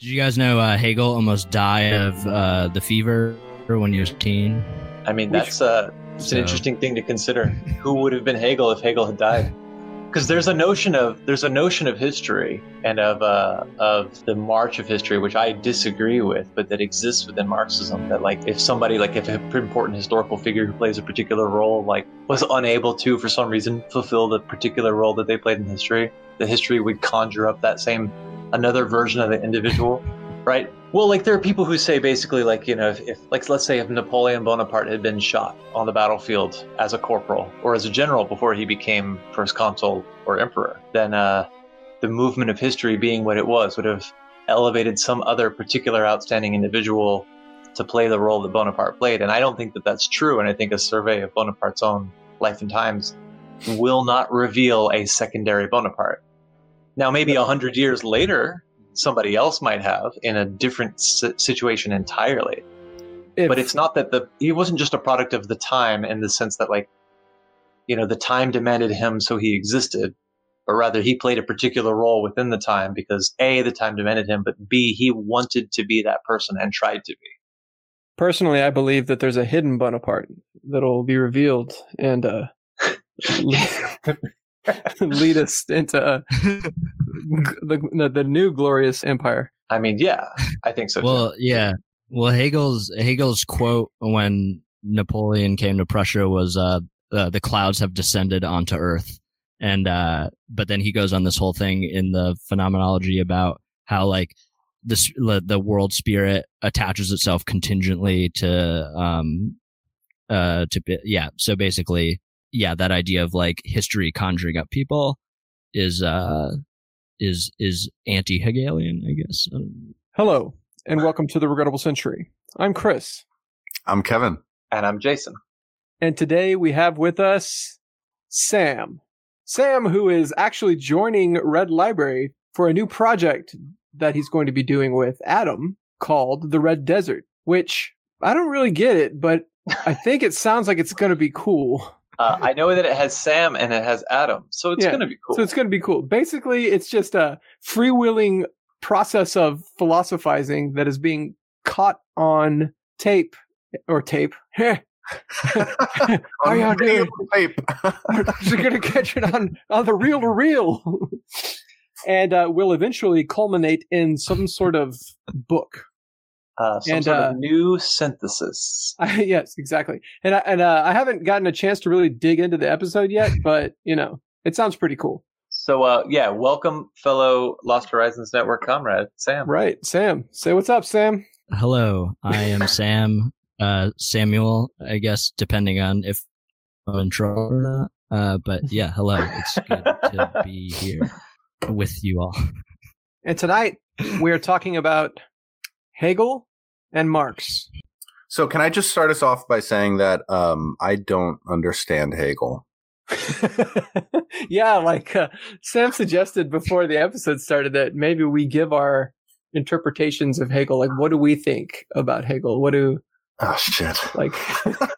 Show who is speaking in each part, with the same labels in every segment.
Speaker 1: Did you guys know uh, Hegel almost died of uh, the fever when he was a teen?
Speaker 2: I mean, that's uh, it's
Speaker 1: So-
Speaker 2: an interesting thing to consider. Who would have been Hegel if Hegel had died? Because there's a notion of there's a notion of history and of uh, of the march of history, which I disagree with, but that exists within Marxism. That like if somebody like if an important historical figure who plays a particular role like was unable to for some reason fulfill the particular role that they played in history, the history would conjure up that same another version of the individual, right? Well, like there are people who say basically like you know if, if like let's say if Napoleon Bonaparte had been shot on the battlefield as a corporal or as a general before he became first consul or emperor, then uh, the movement of history being what it was would have elevated some other particular outstanding individual to play the role that Bonaparte played. And I don't think that that's true. And I think a survey of Bonaparte's own life and times will not reveal a secondary Bonaparte. Now, maybe a hundred years later, somebody else might have in a different situation entirely.
Speaker 3: If,
Speaker 2: But it's not that the he wasn't just a product of the time in the sense that like, you know, the time demanded him, so he existed, but rather he played a particular role within the time because a the time demanded him, but b he wanted to be that person and tried to be.
Speaker 3: personally, I believe that there's a hidden Bonaparte that'll be revealed and uh, lead us into uh, the, the the new glorious empire.
Speaker 2: I mean, yeah, I think so. too.
Speaker 1: Well, yeah. Well, Hegel's Hegel's quote when Napoleon came to Prussia was uh, uh, "the clouds have descended onto Earth," and uh, but then he goes on this whole thing in the phenomenology about how like this the world spirit attaches itself contingently to um uh to yeah so basically yeah that idea of like history conjuring up people is uh is is anti-hegelian i guess I don't-
Speaker 3: Hello, and welcome to the Regrettable Century. I'm Chris,
Speaker 4: I'm Kevin.
Speaker 2: and I'm Jason.
Speaker 3: and today we have with us Sam. Sam, who is actually joining Red Library for a new project that he's going to be doing with Adam called The Red Desert, which I don't really get it, but I think it sounds like it's going to be cool.
Speaker 2: Uh, I know that it has Sam and it has Adam, so it's
Speaker 3: Yeah,
Speaker 2: gonna be cool.
Speaker 3: So it's going to be cool. Basically, it's just a freewheeling process of philosophizing that is being caught on tape or tape. Are you doing?
Speaker 4: Tape.
Speaker 3: You're going to catch it on, on the reel to reel. and uh, will eventually culminate in some sort of book.
Speaker 2: Uh, some
Speaker 3: and,
Speaker 2: sort
Speaker 3: uh,
Speaker 2: of new synthesis.
Speaker 3: yes, exactly. And I, and uh, I haven't gotten a chance to really dig into the episode yet, but you know, it sounds pretty cool.
Speaker 2: So, uh, yeah, welcome, fellow Lost Horizons Network comrade Sam.
Speaker 3: Right, Sam. Say what's up, Sam.
Speaker 1: hello i am sam uh samuel i guess depending on if i'm in trouble or not uh but yeah hello it's good to be here with you all
Speaker 3: And tonight we are talking about Hegel and Marx.
Speaker 4: So can I just start us off by saying that um, I don't understand Hegel.
Speaker 3: yeah, like uh, Sam suggested before the episode started that maybe we give our interpretations of Hegel. Like, what do we think about Hegel? What do
Speaker 4: Oh shit.
Speaker 3: like?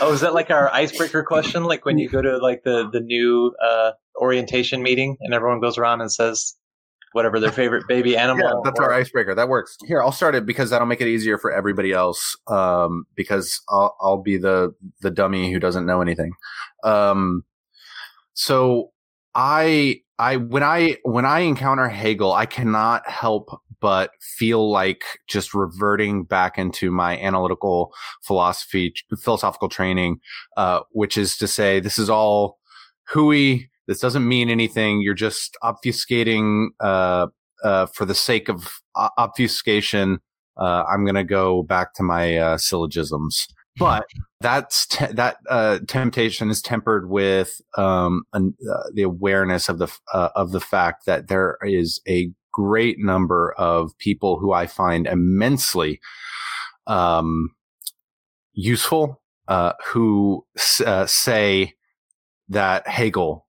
Speaker 2: Oh, is that like our icebreaker question? Like when you go to like the the new uh, orientation meeting and everyone goes around and says whatever their favorite baby animal.
Speaker 4: Yeah, that's
Speaker 2: or-
Speaker 4: our icebreaker. That works. Here, I'll start it because that'll make it easier for everybody else. Um, because I'll I'll be the the dummy who doesn't know anything. Um, so I I when I when I encounter Hegel, I cannot help but feel like just reverting back into my analytical philosophy philosophical training, uh, which is to say this is all hooey. This doesn't mean anything. You're just obfuscating uh, uh, for the sake of obfuscation. Uh, I'm going to go back to my uh, syllogisms. But that's te- that uh, temptation is tempered with um, an, the awareness of the of the fact that there is a great number of people who I find immensely um, useful, uh, who s- uh, say that Hegel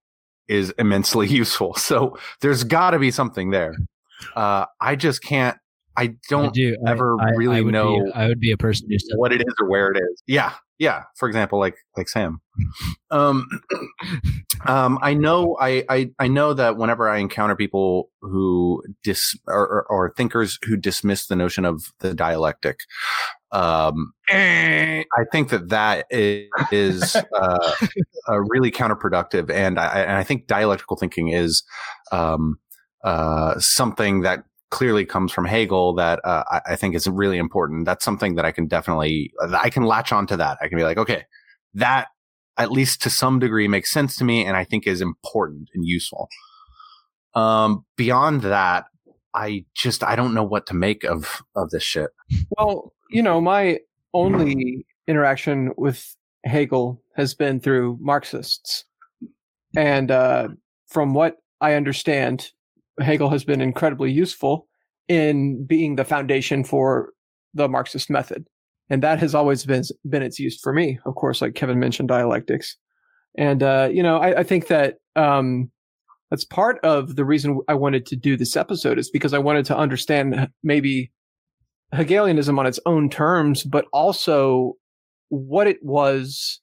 Speaker 4: is immensely useful. So there's got to be something there. Uh, I just can't. I
Speaker 1: I
Speaker 4: don't
Speaker 1: do
Speaker 4: ever
Speaker 1: I,
Speaker 4: really
Speaker 1: I would
Speaker 4: know
Speaker 1: be, i would be a person who said
Speaker 4: what it is or where it is. Yeah, Yeah, for example, like like Sam. Um, um, I know I, I I know that whenever I encounter people who dis or, or, thinkers who dismiss the notion of the dialectic, um, I think that that is, is uh, uh, really counterproductive, and I, and I think dialectical thinking is um, uh, something that clearly comes from Hegel that uh, I, I, think is really important. That's something that I can definitely I can latch onto that. I can be like, okay, that at least to some degree makes sense to me, and I think is important and useful. Um, beyond that, I just I don't know what to make of of this shit.
Speaker 3: Well, you know, my only interaction with Hegel has been through Marxists, and uh, from what I understand, Hegel has been incredibly useful in being the foundation for the Marxist method. And that has always been, been its use for me. Of course, like Kevin mentioned, dialectics. And, uh, you know, I, I think that, um, that's part of the reason I wanted to do this episode is because I wanted to understand maybe Hegelianism on its own terms, but also what it was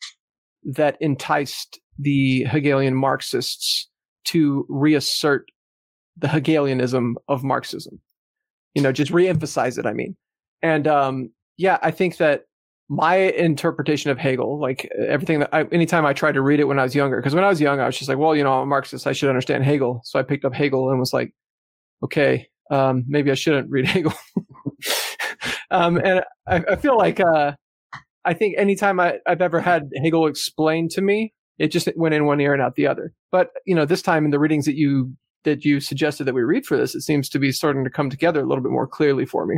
Speaker 3: that enticed the Hegelian Marxists to reassert the Hegelianism of Marxism. You know, just reemphasize it. I mean, and um, yeah, I think that my interpretation of Hegel, like everything that I, anytime I tried to read it when I was younger, because when I was young, I was just like, well, you know, I'm a Marxist, I should understand Hegel. So I picked up Hegel and was like, okay, um, maybe I shouldn't read Hegel. um, and I, I, feel like, uh, I think anytime I, I've ever had Hegel explained to me, it just went in one ear and out the other. But, you know, this time in the readings that you that you suggested that we read for this, it seems to be starting to come together a little bit more clearly for me.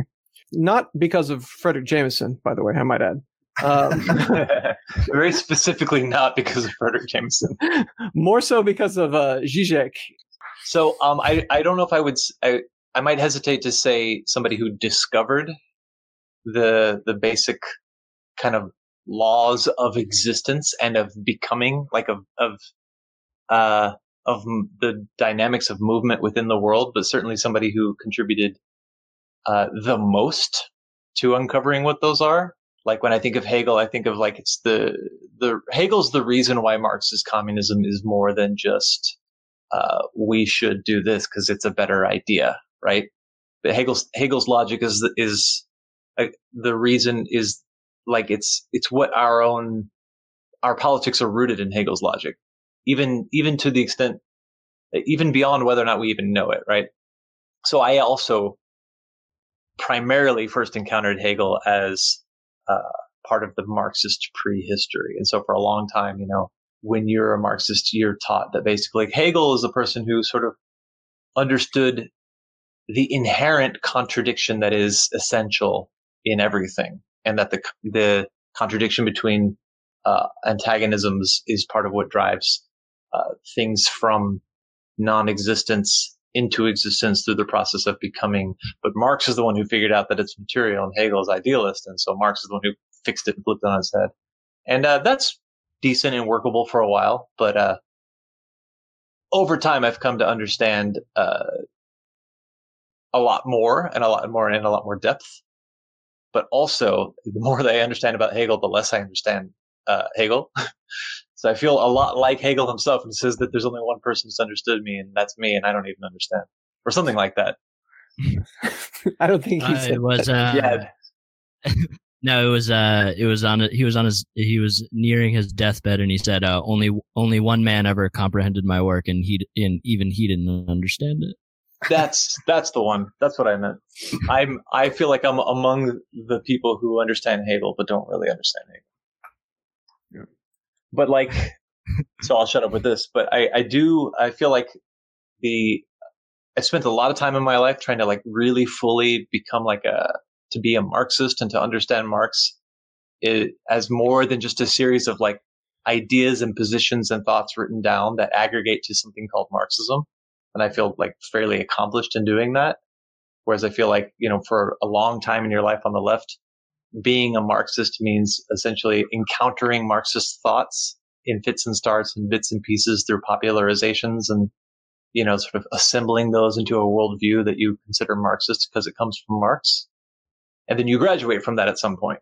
Speaker 3: Not because of Fredric Jameson, by the way, I might add. Um,
Speaker 2: Very specifically, not because of Fredric Jameson.
Speaker 3: More so because of uh, Zizek.
Speaker 2: So um, I I don't know if I would I I might hesitate to say somebody who discovered the the basic kind of laws of existence and of becoming like of of uh of the dynamics of movement within the world, but certainly somebody who contributed uh, the most to uncovering what those are. Like when I think of Hegel, I think of like it's the the Hegel's the reason why Marxist communism is more than just uh, we should do this because it's a better idea, right? But Hegel's Hegel's logic is is uh, the reason is like it's it's what our own our politics are rooted in Hegel's logic even even to the extent even beyond whether or not we even know it, right? So I also primarily first encountered Hegel as uh, part of the Marxist prehistory, and so for a long time, you know, when you're a Marxist, you're taught that basically Hegel is a person who sort of understood the inherent contradiction that is essential in everything, and that the the contradiction between uh, antagonisms is part of what drives uh, things from non-existence into existence through the process of becoming. But Marx is the one who figured out that it's material and Hegel is idealist. And so Marx is the one who fixed it and flipped it on its head. And uh, that's decent and workable for a while. But uh, over time, I've come to understand uh, a lot more and a lot more and a lot more depth. But also, the more that I understand about Hegel, the less I understand uh, Hegel. So I feel a lot like Hegel himself and says that there's only one person who's understood me and that's me and I don't even understand or something like that.
Speaker 3: I don't think he
Speaker 1: uh, it was uh, yeah. no, it was uh it was on he was on his he was nearing his deathbed and he said uh, only only one man ever comprehended my work and he and even he didn't understand it.
Speaker 2: That's that's the one. That's what I meant. I'm I feel like I'm among the people who understand Hegel but don't really understand Hegel but like, so I'll shut up with this. But I, I do, I feel like the, I spent a lot of time in my life trying to like really fully become like a, to be a Marxist and to understand Marx it, as more than just a series of like ideas and positions and thoughts written down that aggregate to something called Marxism. And I feel like fairly accomplished in doing that. Whereas I feel like, you know, for a long time in your life on the left, being a Marxist means essentially encountering Marxist thoughts in fits and starts and bits and pieces through popularizations and, you know, sort of assembling those into a worldview that you consider Marxist because it comes from Marx. And then you graduate from that at some point.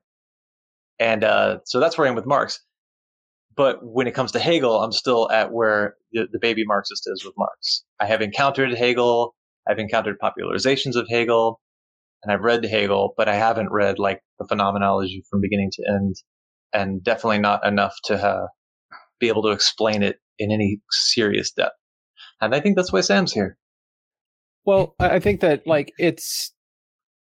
Speaker 2: And uh, so that's where I am with Marx. But when it comes to Hegel, I'm still at where the, the baby Marxist is with Marx. I have encountered Hegel. I've encountered popularizations of Hegel and I've read Hegel, but I haven't read like the phenomenology from beginning to end and definitely not enough to uh, be able to explain it in any serious depth. And I think that's why Sam's here.
Speaker 3: Well, I think that like it's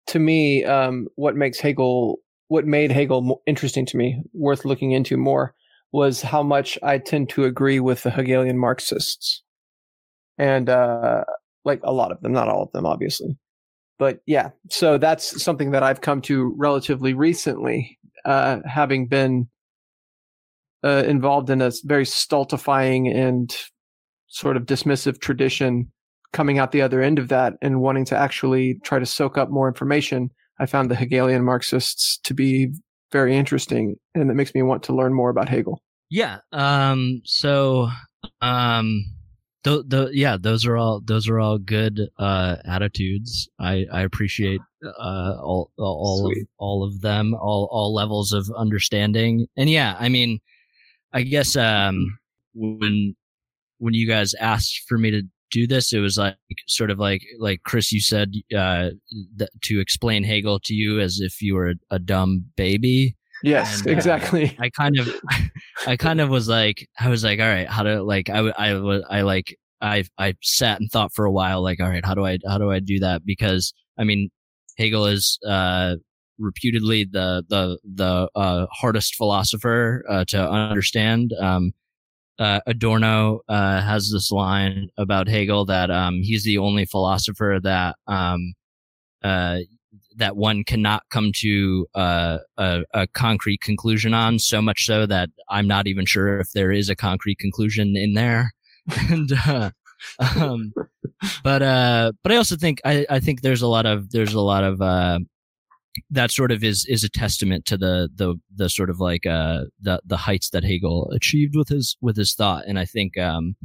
Speaker 3: to me um, what makes Hegel, what made Hegel interesting to me, worth looking into more, was how much I tend to agree with the Hegelian Marxists, and uh, like a lot of them, not all of them, obviously. But yeah, so that's something that I've come to relatively recently, uh, having been uh, involved in a very stultifying and sort of dismissive tradition coming out the other end of that and wanting to actually try to soak up more information, I found the Hegelian Marxists to be very interesting, and it makes me want to learn more about Hegel.
Speaker 1: Yeah. Um. So. Um. The, the yeah those are all those are all good uh attitudes i i appreciate uh all all Sweet. of all of them all all levels of understanding and yeah i mean i guess um when when you guys asked for me to do this, it was like sort of like like Chris, you said uh, th- to explain Hegel to you as if you were a, a dumb baby.
Speaker 3: Yes, and, uh, exactly.
Speaker 1: I kind of, I kind of was like, I was like, all right, how to like, I, I, I like, I, I sat and thought for a while, like, all right, how do I, how do I do that? Because I mean, Hegel is, uh, reputedly the, the, the, uh, hardest philosopher, uh, to understand. Um, uh, Adorno uh, has this line about Hegel that um, he's the only philosopher that um, uh, that one cannot come to uh, a, a, concrete conclusion on. So much so that I'm not even sure if there is a concrete conclusion in there. and uh, um, but uh, but I also think I, I think there's a lot of there's a lot of that sort of is is a testament to the the the sort of like uh the the heights that Hegel achieved with his with his thought and I think um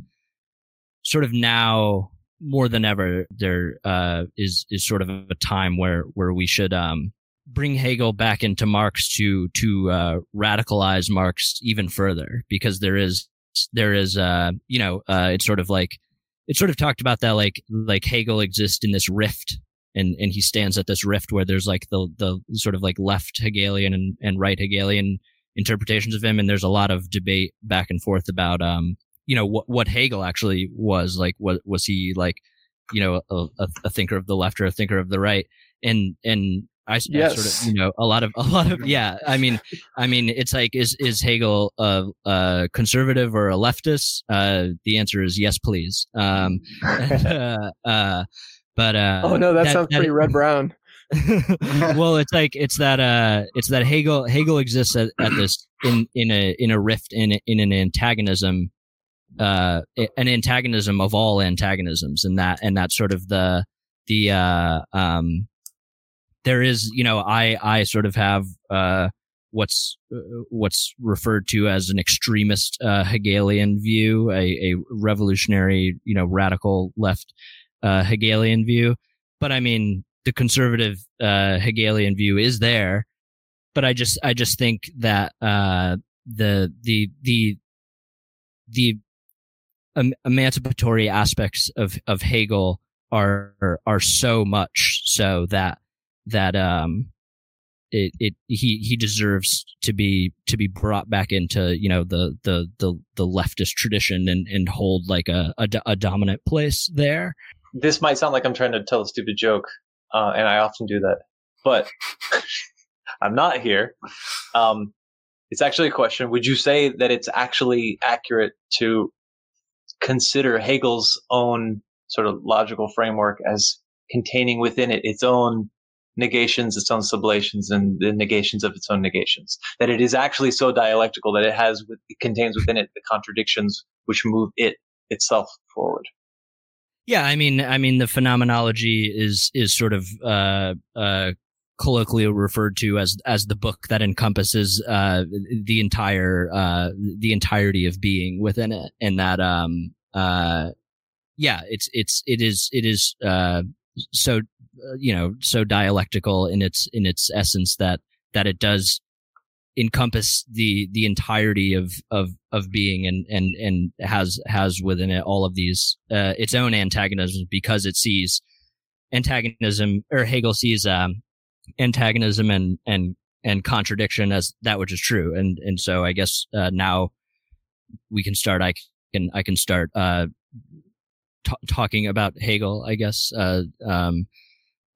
Speaker 1: sort of now more than ever there uh is is sort of a time where where we should um bring Hegel back into Marx to to uh radicalize Marx even further because there is there is uh you know uh it's sort of like it's sort of talked about that like like Hegel exists in this rift and and he stands at this rift where there's like the the sort of like left Hegelian and, and right Hegelian interpretations of him, and there's a lot of debate back and forth about um you know what what Hegel actually was like. What was he like? You know, a, a thinker of the left or a thinker of the right, and and I, yes. I, sort of, you know, a lot of, a lot of, yeah. I mean, I mean, it's like, is is Hegel a, a conservative or a leftist? Uh, the answer is yes, please. Um, uh, uh, but uh,
Speaker 3: oh no, that, that sounds that, pretty red brown.
Speaker 1: well, it's like it's that uh, it's that Hegel Hegel exists at, at this in in a in a rift in in an antagonism, uh, an antagonism of all antagonisms, and that and that sort of the the uh um there is you know I I sort of have uh what's uh, what's referred to as an extremist uh, Hegelian view, a, a revolutionary, you know, radical left uh, Hegelian view. But I mean, the conservative uh, Hegelian view is there. But I just I just think that uh, the the the the um, emancipatory aspects of of Hegel are are so much so that that um it, it he he deserves to be to be brought back into you know the the the, the leftist tradition and and hold like a, a, a dominant place there
Speaker 2: this might sound like I'm trying to tell a stupid joke, uh, and I often do that, but I'm not here. Um, it's actually a question. Would you say that it's actually accurate to consider Hegel's own sort of logical framework as containing within it its own negations, its own sublations, and the negations of its own negations? That it is actually so dialectical that it has, it contains within it the contradictions which move it itself forward.
Speaker 1: Yeah, I mean, I mean, the phenomenology is is sort of uh, uh, colloquially referred to as as the book that encompasses uh, the entire uh, the entirety of being within it, and that um uh yeah, it's it's it is it is uh so uh, you know so dialectical in its in its essence that that it does encompass the the entirety of of of being and and and has has within it all of these uh, its own antagonisms because it sees antagonism or Hegel sees um, antagonism and and and contradiction as that which is true and and so I guess uh, now we can start I can I can start uh, t- talking about Hegel I guess uh, um,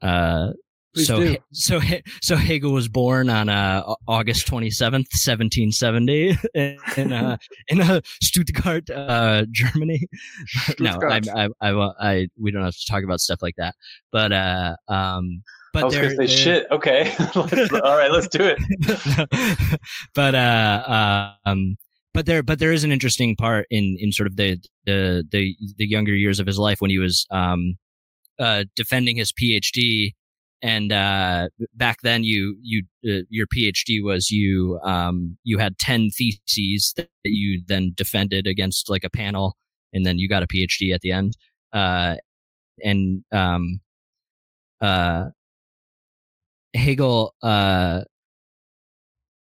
Speaker 1: uh,
Speaker 3: Please
Speaker 1: so,
Speaker 3: do.
Speaker 1: so, so Hegel was born on uh, August twenty seventh, seventeen seventy, in uh, in uh, Stuttgart, uh, Germany. no, I,
Speaker 3: Stuttgart.
Speaker 1: I, I, I, I, we don't have to talk about stuff like that. But, uh, um, but
Speaker 2: I was say
Speaker 1: there-
Speaker 2: shit. Okay, all right, let's do it.
Speaker 1: but uh, um, but there, but there is an interesting part in in sort of the the the the younger years of his life when he was um, uh, defending his PhD. And uh, back then, you you uh, your PhD was you um, you had ten theses that you then defended against like a panel, and then you got a PhD at the end. Uh, and um, uh, Hegel, uh,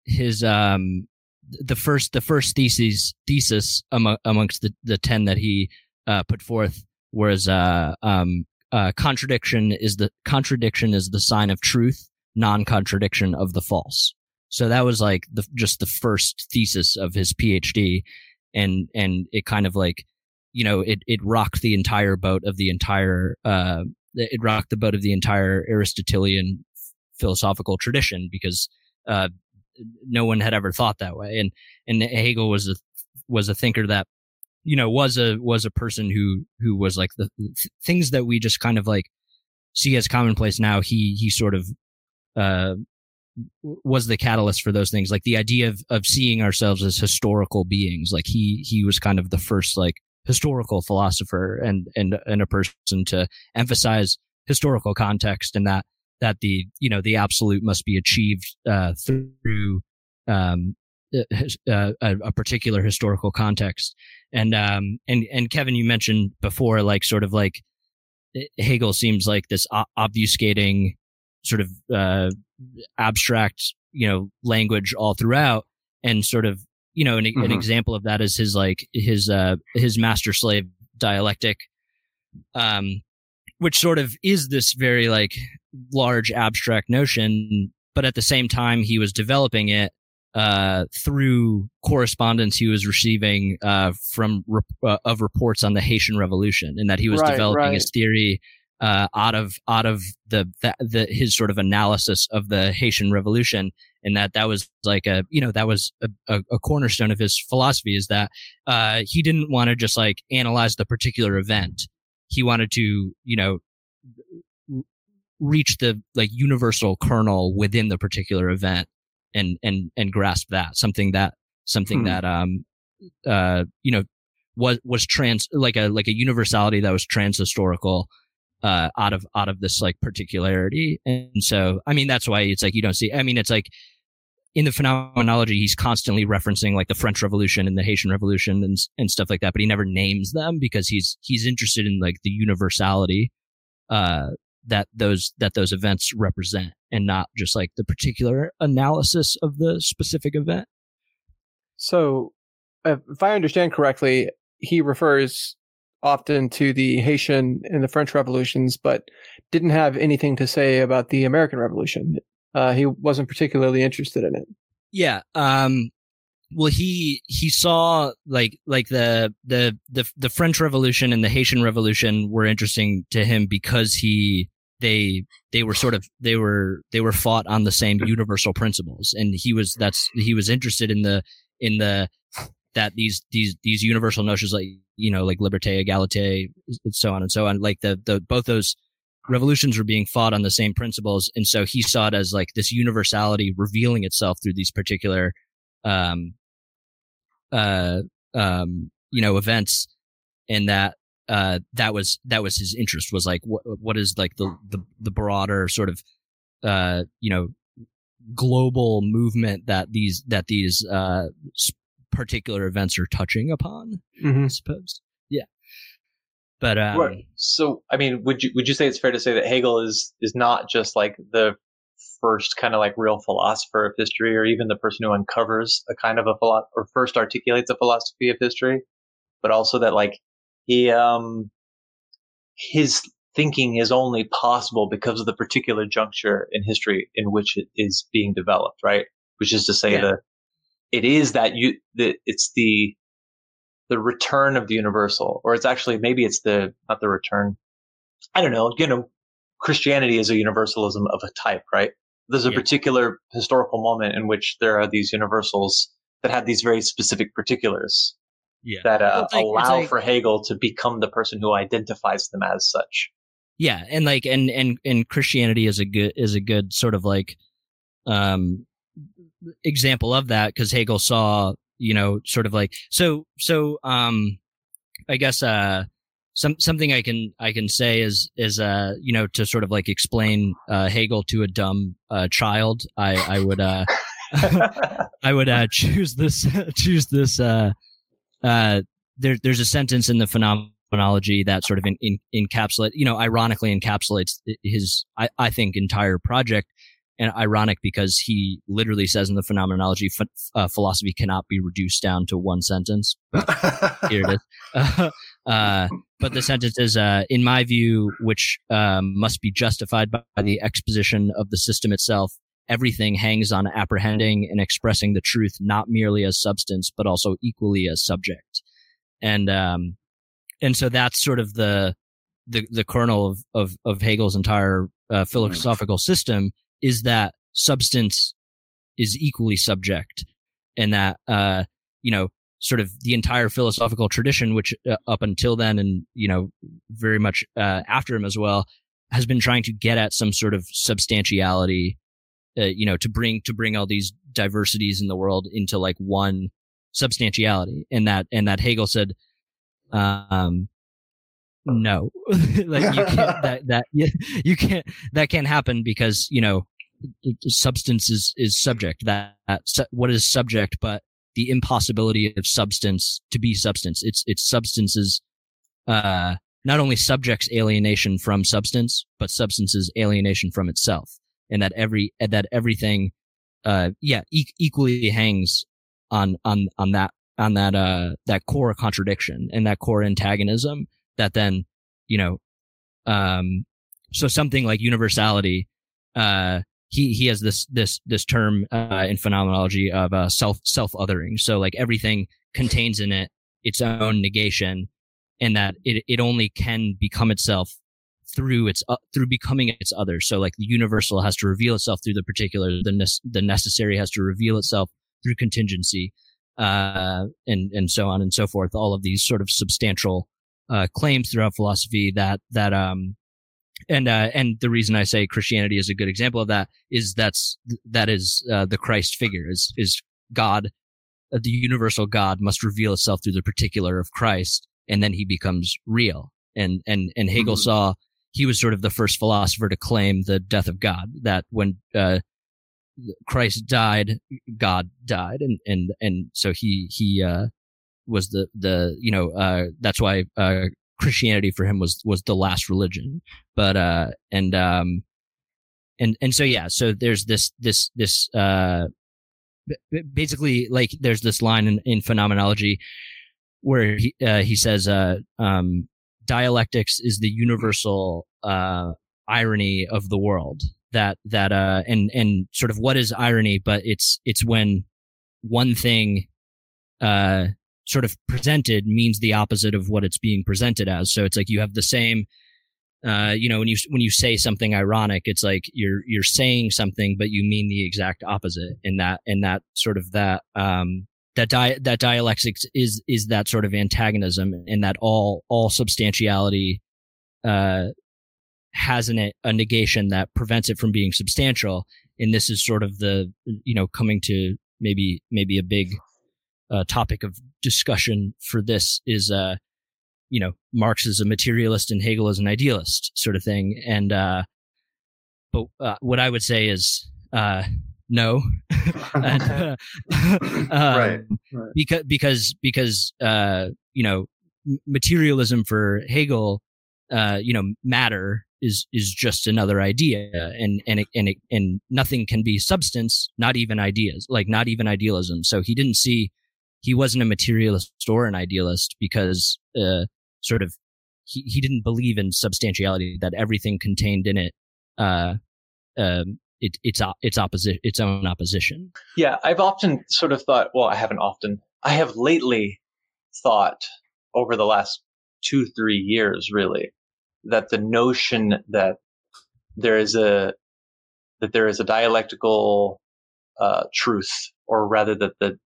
Speaker 1: his um, the first the first thesis thesis among, amongst the the ten that he uh, put forth was uh, um, uh, contradiction is the contradiction is the sign of truth, non-contradiction of the false. So that was like the just the first thesis of his PhD, and and it kind of like you know it it rocked the entire boat of the entire uh it rocked the boat of the entire Aristotelian philosophical tradition because uh no one had ever thought that way. And and Hegel was a was a thinker that you know was a was a person who who was like the th- things that we just kind of like see as commonplace now he he sort of uh was the catalyst for those things. Like the idea of of seeing ourselves as historical beings. Like he he was kind of the first like historical philosopher and and and a person to emphasize historical context and that that the you know the absolute must be achieved uh, through um, uh, a, a particular historical context and um and and Kevin you mentioned before like sort of like Hegel seems like this obfuscating sort of uh abstract you know language all throughout and sort of you know an, an
Speaker 4: Mhm.
Speaker 1: example of that is his like his uh his master slave dialectic um which sort of is this very like large abstract notion but at the same time he was developing it uh, through correspondence he was receiving uh, from rep- uh, of reports on the Haitian Revolution, and that he was
Speaker 3: Right,
Speaker 1: developing
Speaker 3: right.
Speaker 1: his theory uh, out of out of the, the the his sort of analysis of the Haitian Revolution, and that that was like a you know that was a, a, a cornerstone of his philosophy is that uh, he didn't want to just like analyze the particular event, he wanted to you know reach the like universal kernel within the particular event and and and grasp that something that something
Speaker 4: Hmm.
Speaker 1: that um uh you know was was trans like a like a universality that was trans historical uh out of out of this like particularity and so i mean that's why it's like you don't see i mean it's like in the phenomenology he's constantly referencing like the french revolution and the haitian revolution and and stuff like that but he never names them because he's he's interested in like the universality uh that those that those events represent and not just like the particular analysis of the specific event
Speaker 3: So, if I understand correctly, he refers often to the Haitian and the French revolutions, but didn't have anything to say about the American Revolution. Uh, he wasn't particularly interested in it.
Speaker 1: yeah um well he he saw like like the the the the french revolution and the haitian revolution were interesting to him because he they they were sort of they were they were fought on the same universal principles. And he was that's he was interested in the in the that these these these universal notions like you know like liberté égalité and so on and so on like the the both those revolutions were being fought on the same principles. And so he saw it as like this universality revealing itself through these particular um uh um you know events. And that uh that was that was his interest was like what what is like the the, the broader sort of uh you know global movement that these that these uh particular events are touching upon
Speaker 3: Mm-hmm.
Speaker 1: i suppose yeah but um
Speaker 2: Right. So, I mean, would you would you say it's fair to say that Hegel is is not just like the first kind of like real philosopher of history, or even the person who uncovers a kind of a philo- or first articulates a philosophy of history, but also that like he um his thinking is only possible because of the particular juncture in history in which it is being developed, right? Which is to say
Speaker 1: Yeah.
Speaker 2: that it is that you that it's the the return of the universal, or it's actually maybe it's the not the return. I don't know. You know, Christianity is a universalism of a type, right? There's a
Speaker 1: Yeah.
Speaker 2: particular historical moment in which there are these universals that have these very specific particulars
Speaker 1: Yeah.
Speaker 2: that uh,
Speaker 1: like-
Speaker 2: allow
Speaker 1: like-
Speaker 2: for Hegel to become the person who identifies them as such.
Speaker 1: yeah and like and and and christianity is a good is a good sort of like um example of that because hegel saw you know sort of like so so um i guess uh some something i can i can say is is uh you know to sort of like explain uh hegel to a dumb uh child i i would uh I would uh, choose this choose this uh uh there there's a sentence in the phenomenology that sort of in, in, encapsulate you know ironically encapsulates his I, I think entire project and ironic because he literally says in the phenomenology ph- uh, philosophy cannot be reduced down to one sentence here it is. uh, but the sentence is, uh, in my view, which um, must be justified by, by the exposition of the system itself. Everything hangs on apprehending and expressing the truth, not merely as substance, but also equally as subject. And um, and so that's sort of the the the kernel of of, of Hegel's entire uh, philosophical system is that substance is equally subject, and that uh, you know sort of the entire philosophical tradition, which uh, up until then and, you know, very much uh, after him as well, has been trying to get at some sort of substantiality, uh, you know, to bring, to bring all these diversities in the world into like one substantiality. And that, and that Hegel said, um, no, like you can't, that, that, you, you can't, that can't happen because, you know, substance is, is subject that, that what is subject, but the impossibility of substance to be substance. It's it's substances uh not only subjects alienation from substance, but substance's alienation from itself. And that every that everything uh yeah, e- equally hangs on on on that on that uh that core contradiction and that core antagonism that then, you know, um so something like universality uh he he has this this this term uh, in phenomenology of uh, self self othering. So like everything contains in it its own negation, and that it it only can become itself through its uh, through becoming its other. So like the universal has to reveal itself through the particular. The ne- the necessary has to reveal itself through contingency, uh, and and so on and so forth. All of these sort of substantial uh, claims throughout philosophy that that um and uh, and the reason I say Christianity is a good example of that is that's that is uh, the Christ figure is is God, uh, the universal God must reveal itself through the particular of Christ, and then he becomes real. And and and Hegel
Speaker 4: Mhm.
Speaker 1: saw he was sort of the first philosopher to claim the death of God. That when uh, Christ died, God died, and and and so he he uh, was the the you know uh, that's why uh, Christianity for him was was the last religion. But uh and um and and so yeah, so there's this this this uh basically like there's this line in, in phenomenology where he uh, he says uh um dialectics is the universal uh irony of the world that that uh and and sort of what is irony but it's it's when one thing uh sort of presented means the opposite of what it's being presented as. So it's like you have the same, uh, you know, when you when you say something ironic, it's like you're you're saying something, but you mean the exact opposite. And that and that sort of that um, that di- that dialectics is is that sort of antagonism, and that all all substantiality uh, has it a negation that prevents it from being substantial. And this is sort of the you know coming to maybe maybe a big uh, topic of discussion for this is uh you know marx is a materialist and hegel is an idealist sort of thing and uh but uh, what i would say is uh no and, uh, um,
Speaker 4: Right, right.
Speaker 1: because because because uh you know materialism for hegel uh, you know, matter is is just another idea, and and it, and it, and nothing can be substance, not even ideas, like not even idealism. So he didn't see he wasn't a materialist or an idealist because uh, sort of he, he didn't believe in substantiality that everything contained in it uh, um, it, it's its opposite its own opposition.
Speaker 2: Yeah, I've often sort of thought. Well, I haven't often. I have lately thought over the last two three years, really, that the notion that there is a that there is a dialectical uh, truth, or rather that the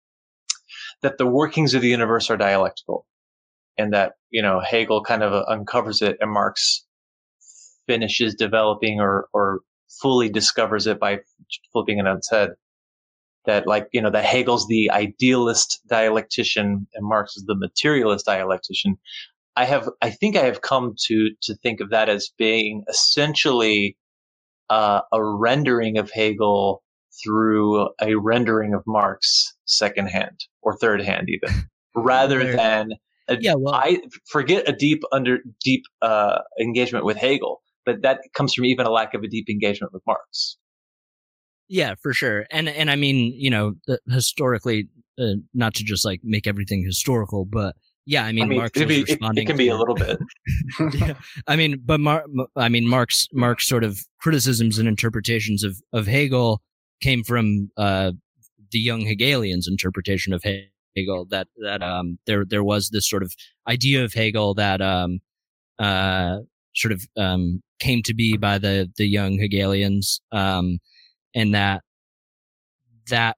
Speaker 2: that the workings of the universe are dialectical, and that you know Hegel kind of uncovers it, and Marx finishes developing or or fully discovers it by flipping it on its head. That like you know that Hegel's the idealist dialectician and Marx is the materialist dialectician. I have I think I have come to to think of that as being essentially uh, a rendering of Hegel through a rendering of Marx secondhand or third hand even rather than a, yeah, well, I forget a deep under deep uh, engagement with Hegel but that comes from even a lack of a deep engagement with Marx.
Speaker 1: Yeah, for sure. And and I mean, you know, historically, uh, not to just like make everything historical, but yeah, I mean, I mean Marx
Speaker 2: be,
Speaker 1: responding.
Speaker 2: It, it can be a little bit.
Speaker 1: yeah, I mean, but Mar- I mean, Marx Marx sort of criticisms and interpretations of of Hegel came from uh, the young Hegelians' interpretation of Hegel. That that um there there was this sort of idea of Hegel that um uh sort of um came to be by the the young Hegelians, um, and that that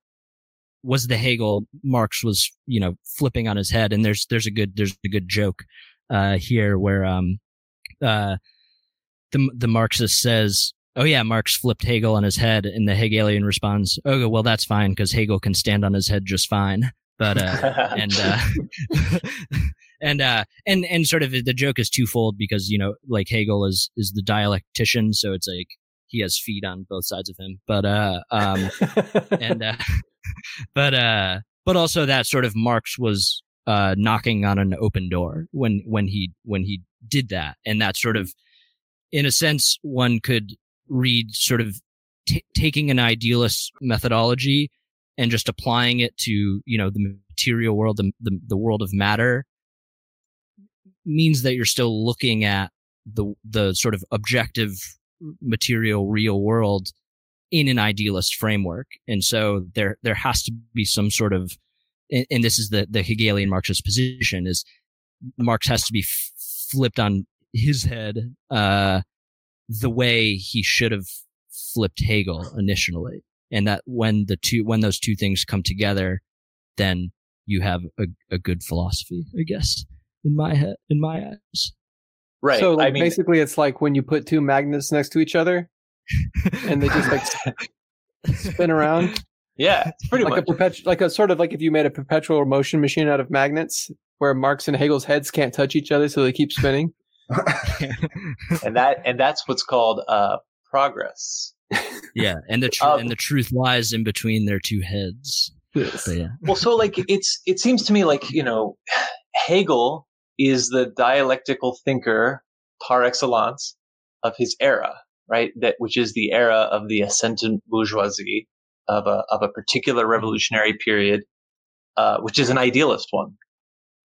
Speaker 1: was the Hegel Marx was you know flipping on his head. And there's there's a good there's a good joke uh, here where um, uh, the the Marxist says. Oh yeah, Marx flipped Hegel on his head, and the Hegelian responds, "Oh well, that's fine because Hegel can stand on his head just fine." But uh, and uh, and uh and and sort of the joke is twofold because you know like Hegel is is the dialectician, so it's like he has feet on both sides of him. But uh um and uh but uh but also that sort of Marx was uh knocking on an open door when when he when he did that and that sort of in a sense one could read sort of t- taking an idealist methodology and just applying it to you know the material world the, the, the world of matter means that you're still looking at the the sort of objective material real world in an idealist framework. And so there there has to be some sort of and, and this is the the hegelian marxist position is marx has to be f- flipped on his head uh the way he should have flipped hegel initially. And that when the two when those two things come together then you have a, a good philosophy i guess in my head, in my eyes.
Speaker 3: Right. So like, I mean, basically, it's like when you put two magnets next to each other, and they just like spin around.
Speaker 2: Yeah, it's
Speaker 3: pretty
Speaker 2: like
Speaker 3: much. a perpetual, like a sort of like if you made a perpetual motion machine out of magnets, where Marx and Hegel's heads can't touch each other, so they keep spinning.
Speaker 2: and that and that's what's called uh, progress.
Speaker 1: Yeah, and the tr- um, and the truth lies in between their two heads.
Speaker 3: Yes.
Speaker 1: yeah.
Speaker 2: Well, so like it's it seems to me like you know Hegel is the dialectical thinker par excellence of his era, right? That which is the era of the ascendant bourgeoisie of a of a particular revolutionary period, uh, which is an idealist one,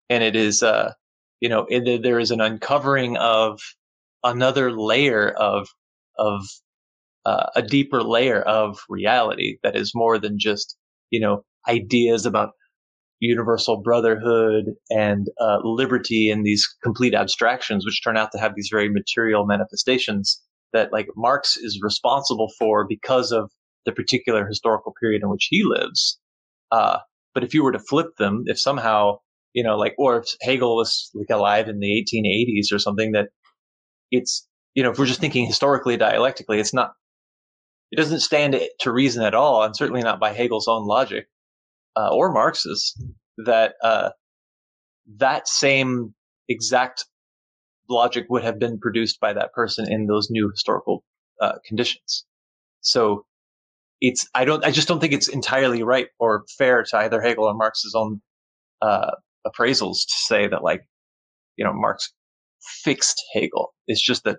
Speaker 2: and it is, uh, you know, it, there is an uncovering of another layer of of uh, a deeper layer of reality that is more than just you know ideas about universal brotherhood and uh, liberty and these complete abstractions, which turn out to have these very material manifestations that like Marx is responsible for because of the particular historical period in which he lives. Uh, but if you were to flip them, if somehow, you know, like, or if Hegel was like alive in the 1880s or something that it's, you know, if we're just thinking historically, dialectically, it's not, it doesn't stand to reason at all, and certainly not by Hegel's own logic uh, or Marxists that uh, that same exact logic would have been produced by that person in those new historical uh, conditions. So it's I don't I just don't think it's entirely right or fair to either Hegel or Marx's own uh, appraisals to say that like you know Marx fixed Hegel. It's just that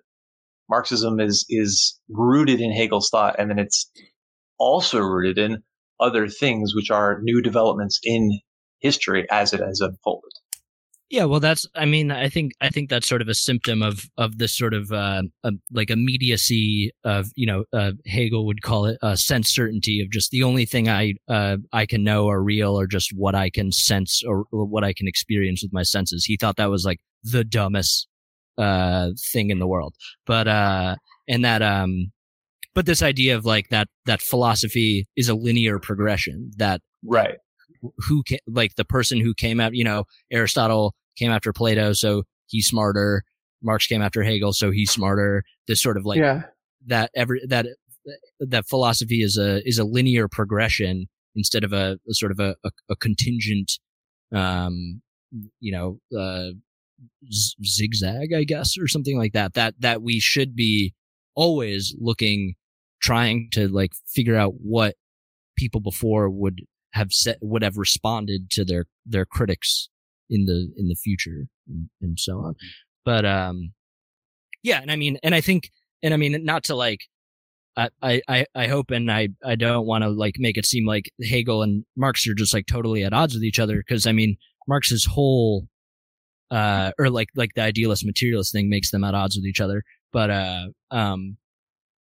Speaker 2: Marxism is is rooted in Hegel's thought, and then it's also rooted in other things, which are new developments in history as it has unfolded.
Speaker 1: Yeah, well, that's. I mean, I think I think that's sort of a symptom of of this sort of uh, a, like immediacy of you know uh, Hegel would call it a sense certainty of just the only thing I uh, I can know are real or just what I can sense or what I can experience with my senses. He thought that was like the dumbest uh, thing in the world, but uh, and that um, but this idea of like that that philosophy is a linear progression that
Speaker 2: right
Speaker 1: who ca- like the person who came out you know Aristotle came after Plato, so he's smarter. Marx came after Hegel, so he's smarter. This sort of like
Speaker 3: yeah.
Speaker 1: that every that that philosophy is a is a linear progression instead of a, a sort of a, a, a, contingent, um, you know, uh, z- zigzag, I guess, or something like that. That that we should be always looking, trying to like figure out what people before would have said would have responded to their their critics in the in the future and, and so on. But um, yeah, and I mean, and I think, and I mean, not to like, I I I hope, and I I don't want to like make it seem like Hegel and Marx are just like totally at odds with each other because I mean Marx's whole uh or like like the idealist materialist thing makes them at odds with each other, but uh um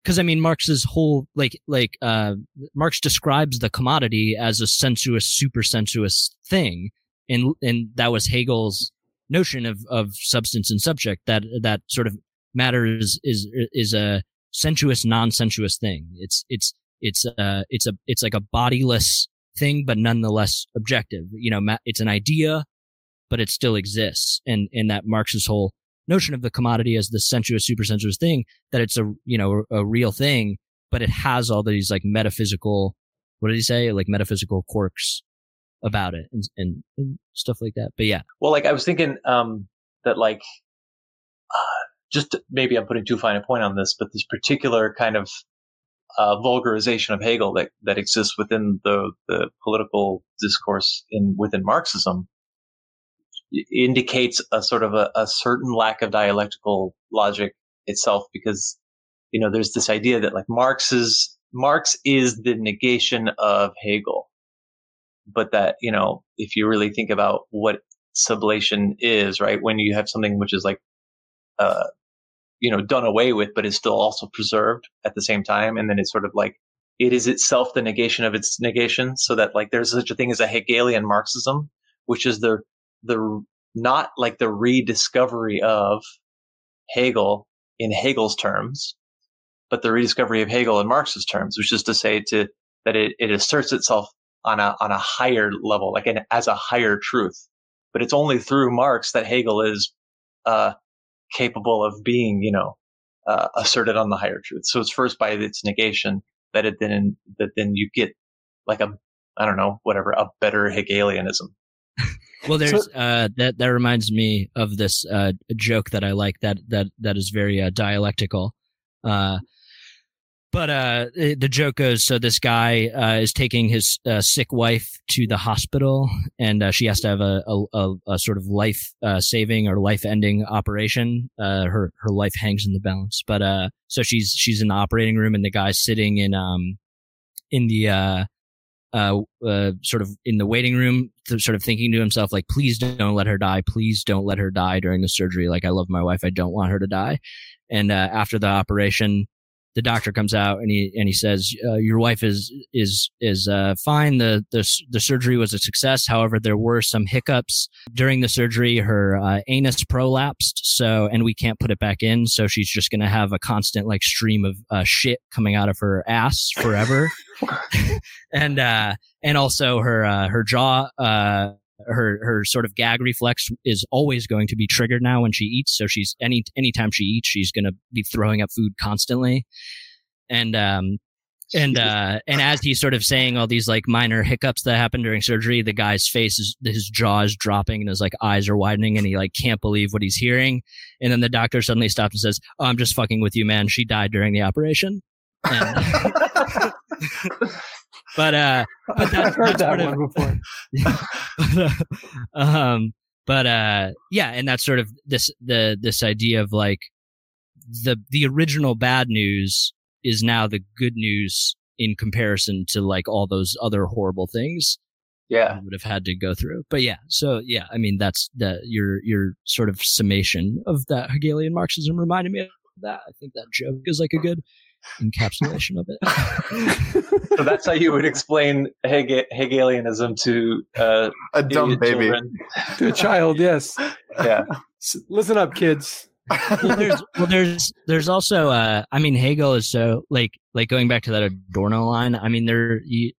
Speaker 1: because I mean Marx's whole like like uh Marx describes the commodity as a sensuous super sensuous thing. And and that was Hegel's notion of of substance and subject that that sort of matter is is is a sensuous non-sensuous thing. It's it's it's uh it's a it's like a bodiless thing but nonetheless objective. You know it's an idea but it still exists. And and that marx's whole notion of the commodity as the sensuous super sensuous thing that it's a you know a real thing but it has all these like metaphysical what did he say like metaphysical quirks about it and, and, and stuff like that. But yeah.
Speaker 2: Well, like I was thinking um, that like uh, just maybe I'm putting too fine a point on this, but this particular kind of uh, vulgarization of Hegel that that exists within the the political discourse in within Marxism indicates a sort of a, a certain lack of dialectical logic itself because you know there's this idea that like Marx is Marx is the negation of Hegel. But that you know if you really think about what sublation is right when you have something which is like uh you know done away with but is still also preserved at the same time and then it's sort of like it is itself the negation of its negation so that like there's such a thing as a hegelian marxism which is the the not like the rediscovery of hegel in hegel's terms but the rediscovery of hegel in marx's terms which is to say to that it, it asserts itself on a on a higher level, like an, as a higher truth. But it's only through Marx that Hegel is uh, capable of being, you know, uh, asserted on the higher truth. So it's first by its negation that it then that then you get like a I don't know whatever a better Hegelianism.
Speaker 1: well, there's uh, that that reminds me of this uh, joke that I like that that that is very uh, dialectical. Uh, but uh, the joke goes so this guy uh, is taking his uh, sick wife to the hospital, and uh, she has to have a, a, a sort of life uh, saving or life ending operation. Uh, her her life hangs in the balance. But so she's she's in the operating room, and the guy's sitting in um in the Uh, uh, sort of in the waiting room, sort of thinking to himself like, please don't let her die. Please don't let her die during the surgery. Like I love my wife. I don't want her to die. And uh, after the operation the doctor comes out and he and he says uh, your wife is is is uh, fine. The, the the surgery was a success. However there were some hiccups. During the surgery her uh, anus prolapsed. So and we can't put it back in. So she's just going to have a constant like stream of uh, shit coming out of her ass forever. And uh and also her uh, her jaw uh her her sort of gag reflex is always going to be triggered now when she eats. So she's any anytime she eats, she's going to be throwing up food constantly. And um and uh and as he's sort of saying all these like minor hiccups that happen during surgery, the guy's face is his jaw is dropping and his like eyes are widening and he like can't believe what he's hearing. And then the doctor suddenly stops and says, "Oh, I'm just fucking with you, man. She died during the operation." And, but uh, but that's,
Speaker 3: I've heard
Speaker 1: that's
Speaker 3: that
Speaker 1: one
Speaker 3: before.
Speaker 1: um, but uh, yeah, and that's sort of this the this idea of like the the original bad news is now the good news in comparison to like all those other horrible things
Speaker 2: Yeah.
Speaker 1: would have had to go through. But yeah, so yeah, I mean that's the your your sort of summation of that Hegelian Marxism reminded me of that. I think that joke is like a good encapsulation of it.
Speaker 2: So that's how you would explain Hege- Hegelianism to uh,
Speaker 4: A dumb baby.
Speaker 2: children.
Speaker 3: to a child, yes.
Speaker 2: Yeah.
Speaker 3: S- Listen up, kids.
Speaker 1: well, there's well, there's there's also uh, I mean Hegel is so like like going back to that Adorno line. I mean there you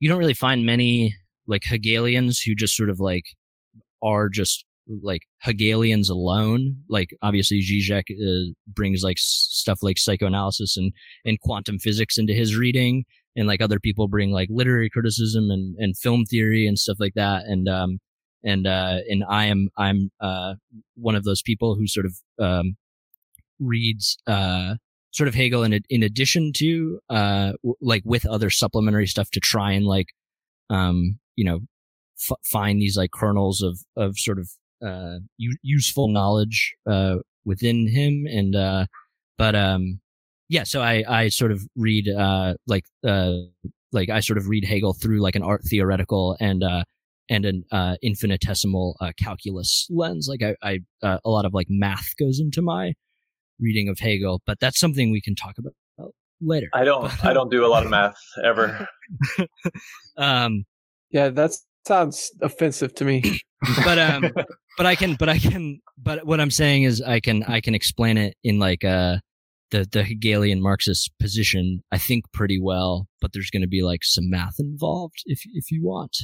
Speaker 1: you don't really find many like Hegelians who just sort of like are just like Hegelians alone. Like obviously Zizek uh, brings like stuff like psychoanalysis and and quantum physics into his reading, and like other people bring like literary criticism and and film theory and stuff like that. And um and uh and I am I'm uh one of those people who sort of um reads uh sort of Hegel in in addition to uh w- like with other supplementary stuff to try and like um you know f- find these like kernels of of sort of uh u- useful knowledge uh within him and uh but um yeah so I I sort of read uh like uh like I sort of read Hegel through like an art theoretical and uh and an uh, infinitesimal uh, calculus lens. Like I, I uh, a lot of like math goes into my reading of Hegel, but that's something we can talk about later.
Speaker 2: I don't I don't do a lot of math ever.
Speaker 1: Um,
Speaker 3: Yeah, that sounds offensive to me.
Speaker 1: but um, but I can, but I can, but what I'm saying is I can, I can explain it in like uh the the Hegelian Marxist position. I think pretty well, but there's going to be like some math involved if if you want.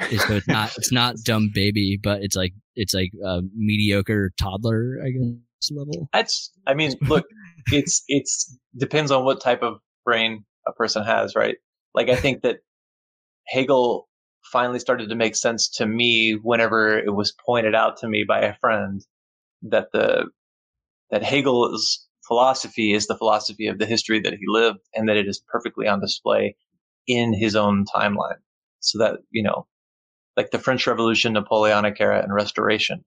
Speaker 1: So it's not it's not dumb baby, but it's like it's like a mediocre toddler, I guess level.
Speaker 2: That's I mean, look, it's it's depends on what type of brain a person has, right? Like I think that Hegel finally started to make sense to me whenever it was pointed out to me by a friend that the that Hegel's philosophy is the philosophy of the history that he lived and that it is perfectly on display in his own timeline. So that, you know, like the French Revolution, Napoleonic era, and Restoration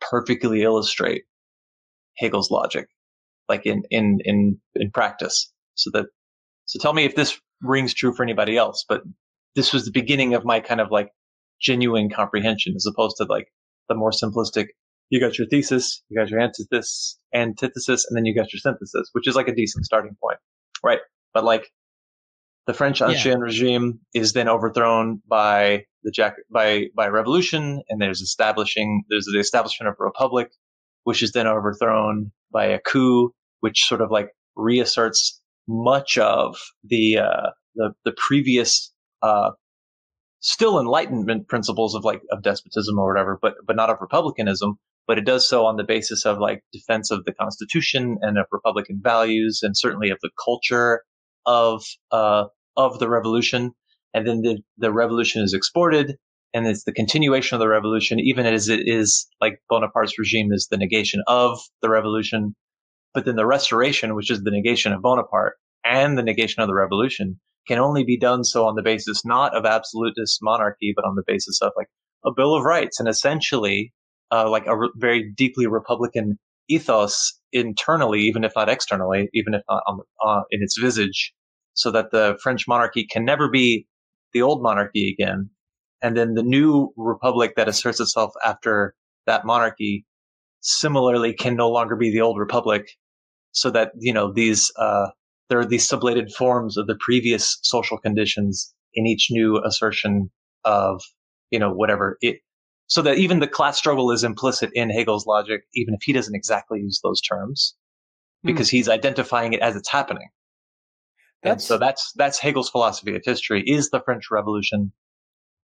Speaker 2: perfectly illustrate Hegel's logic, like in, in, in, in practice. So that, so tell me if this rings true for anybody else, but this was the beginning of my kind of like genuine comprehension as opposed to like the more simplistic, you got your thesis, you got your antithesis, antithesis, and then you got your synthesis, which is like a decent starting point, right? But like the French
Speaker 1: Yeah.
Speaker 2: Ancien regime is then overthrown by the Jack by by revolution, and there's establishing there's the establishment of a republic, which is then overthrown by a coup, which sort of like reasserts much of the uh, the the previous uh, still enlightenment principles of like of despotism or whatever, but but not of republicanism. But it does so on the basis of like defense of the Constitution and of Republican values, and certainly of the culture of uh, of the revolution. And then the the revolution is exported, and it's the continuation of the revolution, even as it is like Bonaparte's regime is the negation of the revolution. But then the restoration, which is the negation of Bonaparte and the negation of the revolution, can only be done so on the basis not of absolutist monarchy, but on the basis of like a Bill of Rights and essentially uh, like a re- very deeply Republican ethos internally, even if not externally, even if not on, uh, in its visage, so that the French monarchy can never be the old monarchy again. And then the new republic that asserts itself after that monarchy similarly can no longer be the old republic so that, you know, these, uh, there are these sublated forms of the previous social conditions in each new assertion of, you know, whatever it, so that even the class struggle is implicit in Hegel's logic, even if he doesn't exactly use those terms, hmm. because he's identifying it as it's happening. And so that's that's Hegel's philosophy of history is the French Revolution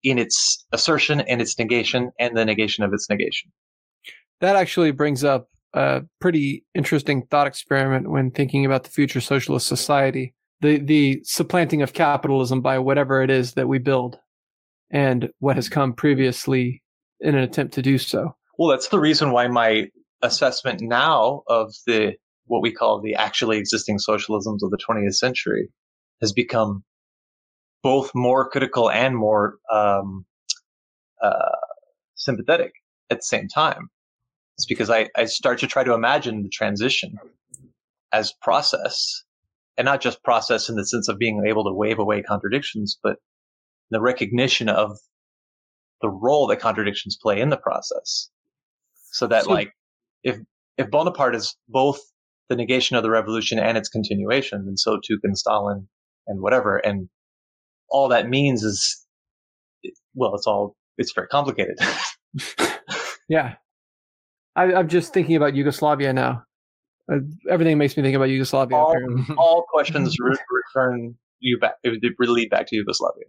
Speaker 2: in its assertion and its negation and the negation of its negation.
Speaker 3: that actually brings up a pretty interesting thought experiment when thinking about the future socialist society. The the supplanting of capitalism by whatever it is that we build and what has come previously in an attempt to do so.
Speaker 2: Well, that's the reason why my assessment now of the what we call the actually existing socialisms of the 20th century has become both more critical and more um, uh, sympathetic at the same time. It's because I, I start to try to imagine the transition as process and not just process in the sense of being able to wave away contradictions, but the recognition of the role that contradictions play in the process. So that
Speaker 3: So-
Speaker 2: like, if, if Bonaparte is both the negation of the revolution and its continuation, then so too can Stalin and whatever. And all that means is, well, it's all, it's very complicated.
Speaker 3: Yeah. I, I'm just thinking about Yugoslavia now. Uh, everything makes me think about Yugoslavia.
Speaker 2: All- all questions re- return you back, it would lead back to Yugoslavia.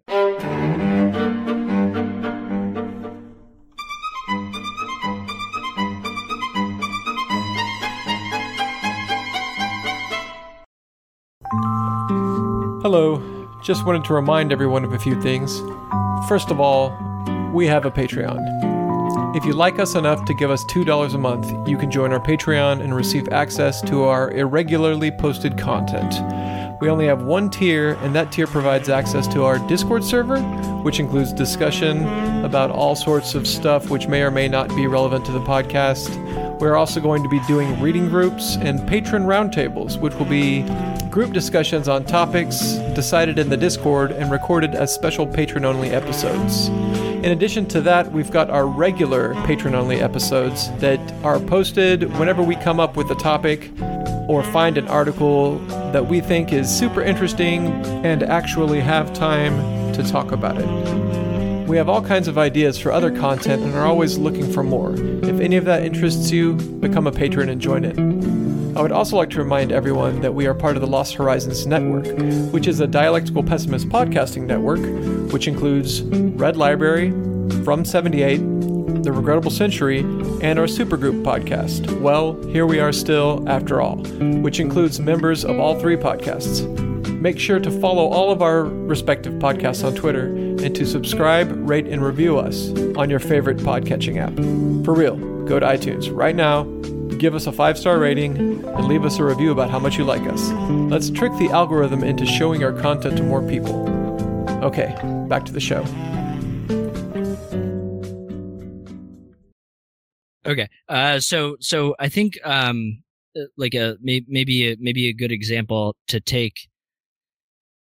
Speaker 3: Hello. Just wanted to remind everyone of a few things. First of all, we have a Patreon. If you like us enough to give us $2 a month, you can join our Patreon and receive access to our irregularly posted content. We only have one tier, and that tier provides access to our Discord server, which includes discussion about all sorts of stuff which may or may not be relevant to the podcast. We're also going to be doing reading groups and patron roundtables, which will be group discussions on topics decided in the Discord and recorded as special patron only episodes. In addition to that, we've got our regular patron only episodes that are posted whenever we come up with a topic or find an article that we think is super interesting and actually have time to talk about it. We have all kinds of ideas for other content and are always looking for more. If any of that interests you, become a patron and join it. I would also like to remind everyone that we are part of the Lost Horizons Network, which is a dialectical pessimist podcasting network, which includes Red Library, From 78, The Regrettable Century, and our Supergroup podcast, Well, Here We Are Still, After All, which includes members of all three podcasts. Make sure to follow all of our respective podcasts on Twitter and to subscribe, rate, and review us on your favorite podcatching app. For real, go to iTunes right now, give us a five star rating, and leave us a review about how much you like us. Let's trick the algorithm into showing our content to more people. Okay, back to the show.
Speaker 1: Okay. Uh, so so I think um uh, like a may, maybe a, maybe a good example to take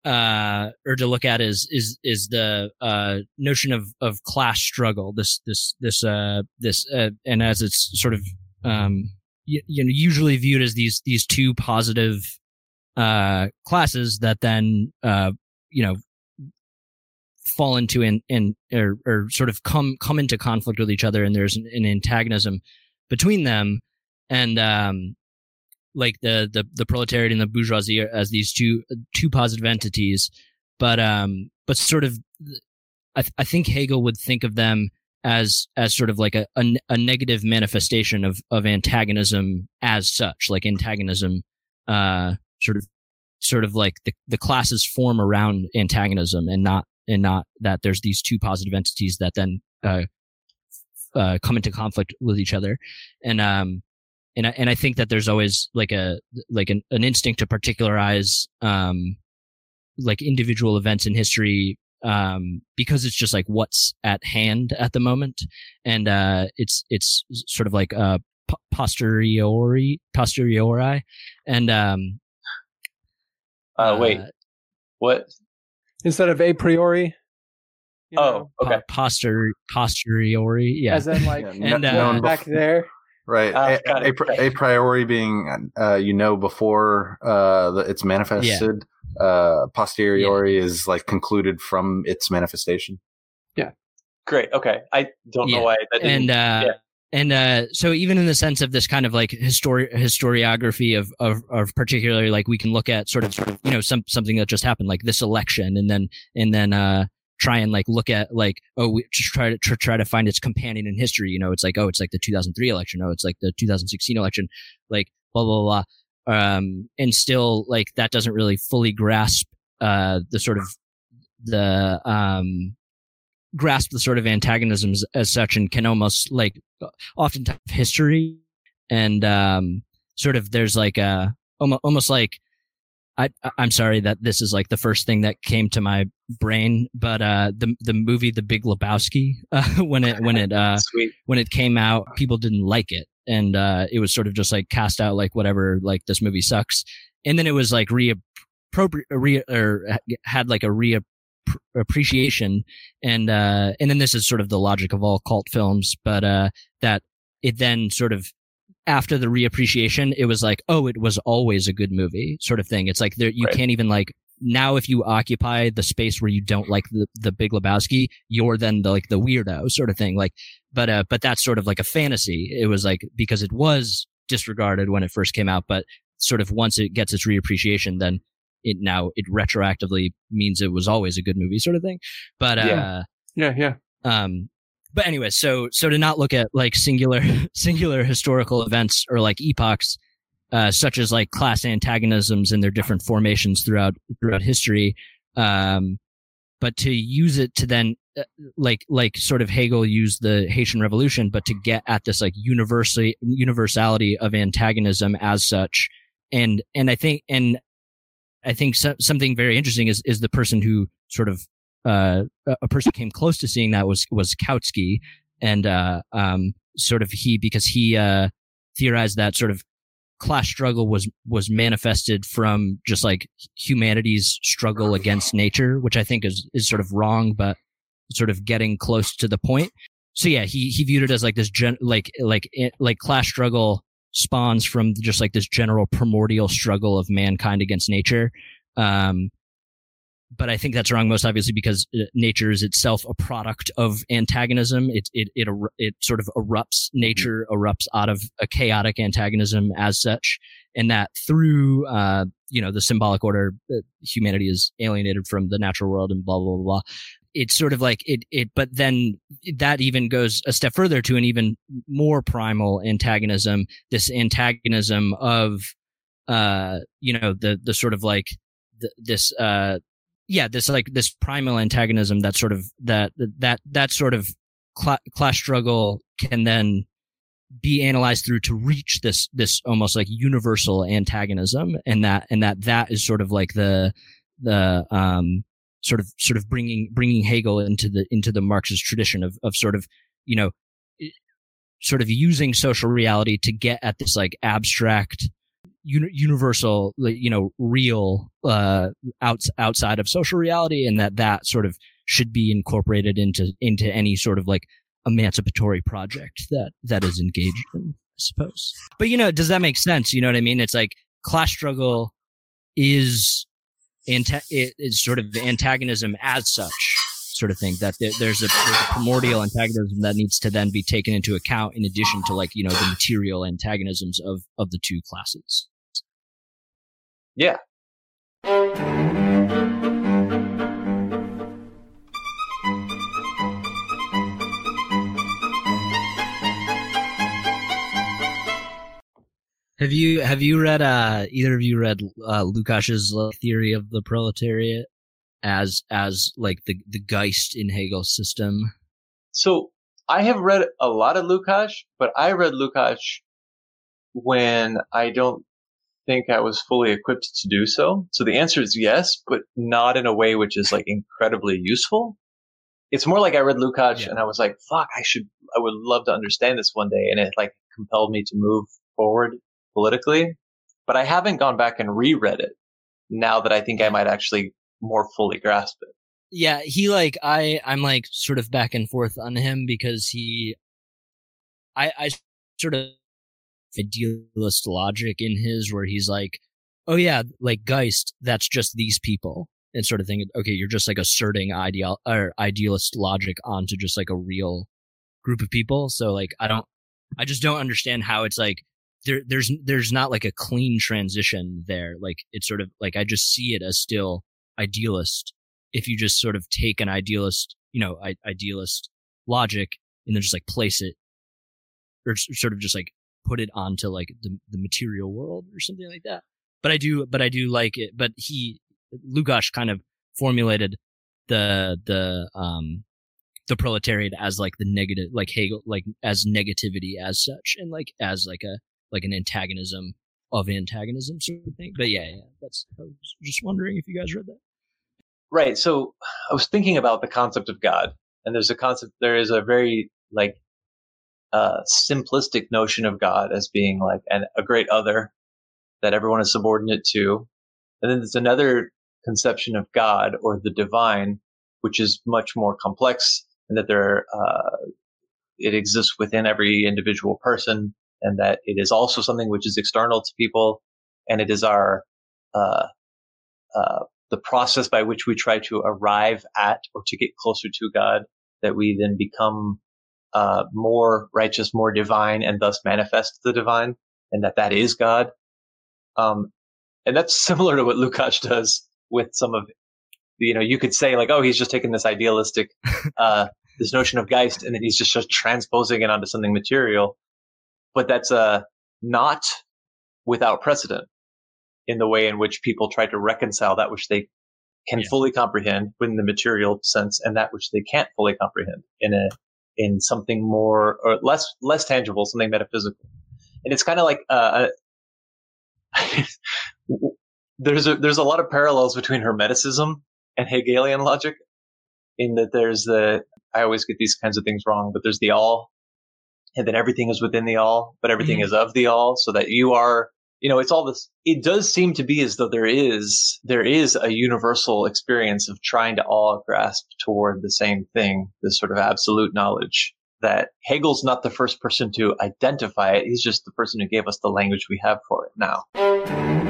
Speaker 1: uh or to look at is is is the uh notion of of class struggle this this this uh this uh, and as it's sort of um you, you know usually viewed as these these two positive uh classes that then uh you know fall into and and or, or sort of come come into conflict with each other and there's an, an antagonism between them and um like the the the proletariat and the bourgeoisie as these two two positive entities. But um but sort of i th- i think hegel would think of them as as sort of like a, a, a negative manifestation of of antagonism as such like antagonism uh sort of sort of like the the classes form around antagonism and not and not that there's these two positive entities that then uh, uh, come into conflict with each other, and um, and I, and I think that there's always like a like an, an instinct to particularize um, like individual events in history um, because it's just like what's at hand at the moment, and uh, it's it's sort of like uh, po- posteriori posteriori, and um,
Speaker 2: Uh, wait, what?
Speaker 3: Instead of a priori. you
Speaker 2: Oh,
Speaker 3: know,
Speaker 2: okay.
Speaker 1: po- poster posteriori, yeah.
Speaker 3: As in, like,
Speaker 4: Yeah,
Speaker 1: And, uh,
Speaker 4: known
Speaker 3: back there.
Speaker 4: right.
Speaker 2: Ah,
Speaker 4: a, a,
Speaker 2: it,
Speaker 4: pri-
Speaker 2: okay.
Speaker 4: a priori being uh, you know before uh, the, it's manifested. Uh, posteriori is like concluded from its manifestation. Yeah.
Speaker 2: Great. Okay. I don't
Speaker 1: Yeah.
Speaker 2: know why that didn't.
Speaker 1: and uh
Speaker 2: yeah.
Speaker 1: And uh so even in the sense of this kind of like histori- historiography of, of of particularly like we can look at sort of you know some something that just happened like this election and then and then uh try and like look at like oh we just try to tr- try to find its companion in history you know it's like oh it's like the 2003 election oh it's like the 2016 election like blah blah blah. Um and still like that doesn't really fully grasp uh the sort of the um grasp the sort of antagonisms as such and can almost like oftentimes history. And um sort of there's like a almost, like I, I'm sorry that this is like the first thing that came to my brain, but uh, the the movie The Big Lebowski, uh, when it when it uh,
Speaker 2: Sweet.
Speaker 1: when it came out, people didn't like it, and uh, it was sort of just like cast out like whatever, like this movie sucks, and then it was like re re or had like a re appreciation, and uh, and then this is sort of the logic of all cult films, but uh, that it then sort of after the reappreciation, it was like, oh, it was always a good movie, sort of thing. It's like there, you
Speaker 2: Right.
Speaker 1: can't even like now if you occupy the space where you don't like the the Big Lebowski, you're then the like the weirdo sort of thing. Like, but uh, but that's sort of like a fantasy. It was like because it was disregarded when it first came out, but sort of once it gets its reappreciation, then it now it retroactively means it was always a good movie, sort of thing. But uh,
Speaker 3: Yeah. Yeah, yeah.
Speaker 1: um but anyway so so to not look at like singular singular historical events or like epochs uh such as like class antagonisms and their different formations throughout throughout history um but to use it to then uh, like like sort of Hegel used the Haitian Revolution, but to get at this like universally universality of antagonism as such, and and I think and I think so, something very interesting is is the person who sort of uh, a- person came close to seeing that was was Kautsky, and uh, um, sort of he because he uh, theorized that sort of class struggle was was manifested from just like humanity's struggle against nature, which I think is is sort of wrong, but sort of getting close to the point. So yeah, he he viewed it as like this gen like like like class struggle spawns from just like this general primordial struggle of mankind against nature. Um, but I think that's wrong, most obviously because uh, nature is itself a product of antagonism. It it it it sort of erupts. Nature erupts out of a chaotic antagonism as such, and that through uh you know the symbolic order, uh, humanity is alienated from the natural world and blah blah blah. blah. It's sort of like it it, but then that even goes a step further to an even more primal antagonism. This antagonism of uh you know the the sort of like th- this uh yeah this like this primal antagonism that sort of that that that sort of cla- class struggle can then be analyzed through to reach this this almost like universal antagonism and that and that that is sort of like the the um sort of sort of bringing bringing Hegel into the into the Marxist tradition of of sort of you know sort of using social reality to get at this like abstract uni- universal you know real uh outs- outside of social reality and that that sort of should be incorporated into into any sort of like emancipatory project that that is engaged in i suppose. But you know does that make sense? You know what i mean? It's like class struggle is anta- it is sort of antagonism as such sort of thing that there's, a, there's a primordial antagonism that needs to then be taken into account in addition to like you know the material antagonisms of of the two classes
Speaker 2: Yeah.
Speaker 1: Have you have you read uh either of you read uh Lukács's theory of the proletariat as as like the the Geist in Hegel's system?
Speaker 2: So I have read a lot of Lukács, but I read Lukács when I don't think I was fully equipped to do so. So the answer is yes, but not in a way which is like incredibly useful. It's more like I read Lukács
Speaker 1: Yeah.
Speaker 2: and I was like, fuck, I should, I would love to understand this one day. And it like compelled me to move forward politically, but I haven't gone back and reread it now that I think I might actually more fully grasp it.
Speaker 1: Yeah, he like I I'm like sort of back and forth on him because he I I sort of idealist logic in his where he's like, oh yeah, like Geist, that's just these people. And sort of thing. Okay, you're just like asserting ideal or idealist logic onto just like a real group of people. So like I don't I just don't understand how it's like there there's there's not like a clean transition there. Like it's sort of like I just see it as still idealist if you just sort of take an idealist, you know, I- idealist logic and then just like place it or sort of just like put it onto like the, the material world or something like that. But I do, but I do like it. But he, Lukács kind of formulated the, the, um, the proletariat as like the negative, like Hegel, like as negativity as such and like as like a, like an antagonism of antagonism sort of thing. But yeah, yeah, that's. I was just wondering if you guys read that.
Speaker 2: Right. So I was thinking about the concept of God, and there's a concept. There is a very like uh, simplistic notion of God as being like an, a great other that everyone is subordinate to, and then there's another conception of God or the divine, which is much more complex, and that there uh, it exists within every individual person, and that it is also something which is external to people, and it is our uh, uh, the process by which we try to arrive at or to get closer to God, that we then become uh, more righteous, more divine, and thus manifest the divine, and that that is God. Um, and that's similar to what Lukács does with some of, you know, you could say like, oh, he's just taking this idealistic, uh, this notion of Geist, and then he's just, just transposing it onto something material. But that's uh, not without precedent in the way in which people try to reconcile that which they can yeah. fully comprehend in the material sense and that which they can't fully comprehend in a in something more or less less tangible, something metaphysical. And it's kind of like uh, there's a there's a lot of parallels between Hermeticism and Hegelian logic, in that there's the I always get these kinds of things wrong, but there's the all, and then everything is within the all, but everything mm-hmm. is of the all, so that you are you know, it's all this, it does seem to be as though there is, there is a universal experience of trying to all grasp toward the same thing, this sort of absolute knowledge that Hegel's not the first person to identify it. He's just the person who gave us the language we have for it now.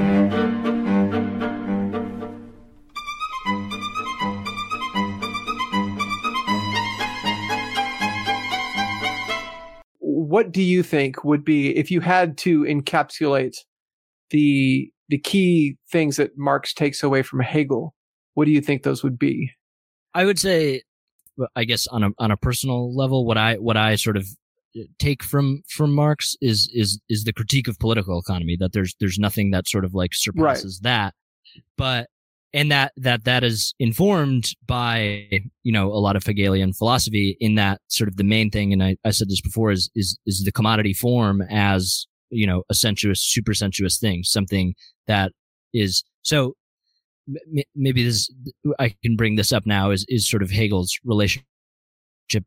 Speaker 3: What do you think would be if you had to encapsulate the the key things that Marx takes away from Hegel, what do you think those would be?
Speaker 1: I would say, I guess on a on a personal level, what I what I sort of uh, take from from Marx is is is the critique of political economy that there's there's nothing that sort of like surpasses right. that, but and that that that is informed by you know a lot of Hegelian philosophy in that sort of the main thing, and I, I said this before is is is the commodity form as you know, a sensuous, super sensuous thing, something that is so m- maybe this, I can bring this up now is, is sort of Hegel's relationship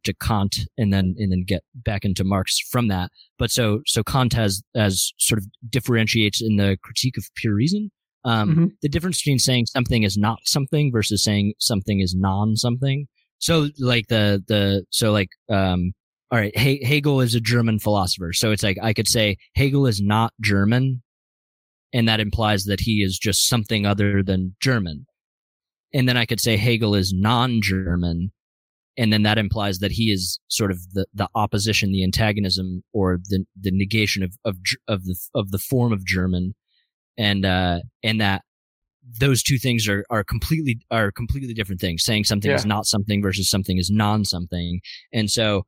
Speaker 1: to Kant and then, and then get back into Marx from that. But so, so Kant has, as sort of differentiates in the critique of pure reason. Um, mm-hmm. the difference between saying something is not something versus saying something is non something. So like the, the, so like, um, all right, he- Hegel is a German philosopher. So it's like I could say Hegel is not German, and that implies that he is just something other than German. And then I could say Hegel is non-German, and then that implies that he is sort of the, the opposition, the antagonism, or the the negation of of of the of the form of German, and uh, and that those two things are are completely are completely different things. Saying something yeah. is not something versus something is non something, and so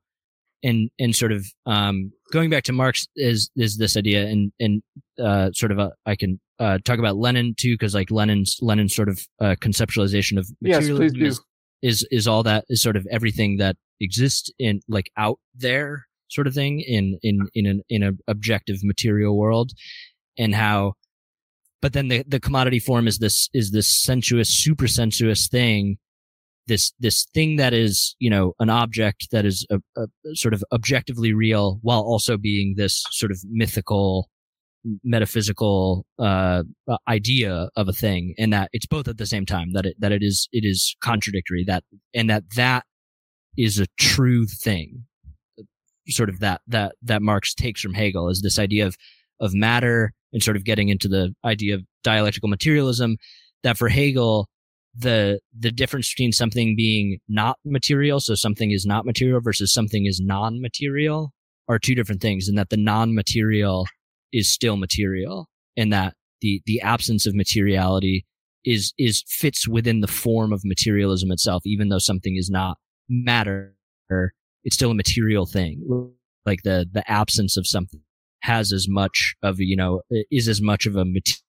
Speaker 1: and and sort of um, going back to Marx is is this idea and and uh, sort of a, I can uh, talk about Lenin too because like Lenin's Lenin's sort of uh, conceptualization of materialism yes, is, is is all that is sort of everything that exists in like out there sort of thing in in in an in an objective material world and how but then the the commodity form is this is this sensuous super sensuous thing. This this thing that is you know an object that is a, a, sort of objectively real while also being this sort of mythical metaphysical uh, uh, idea of a thing and that it's both at the same time that it that it is it is contradictory that and that that is a true thing. Sort of that that that Marx takes from Hegel is this idea of of matter and sort of getting into the idea of dialectical materialism that for Hegel the the difference between something being not material, so something is not material versus something is non-material are two different things and that the non-material is still material and that the the absence of materiality is is fits within the form of materialism itself even though something is not matter it's still a material thing like the the absence of something has as much of you know is as much of a material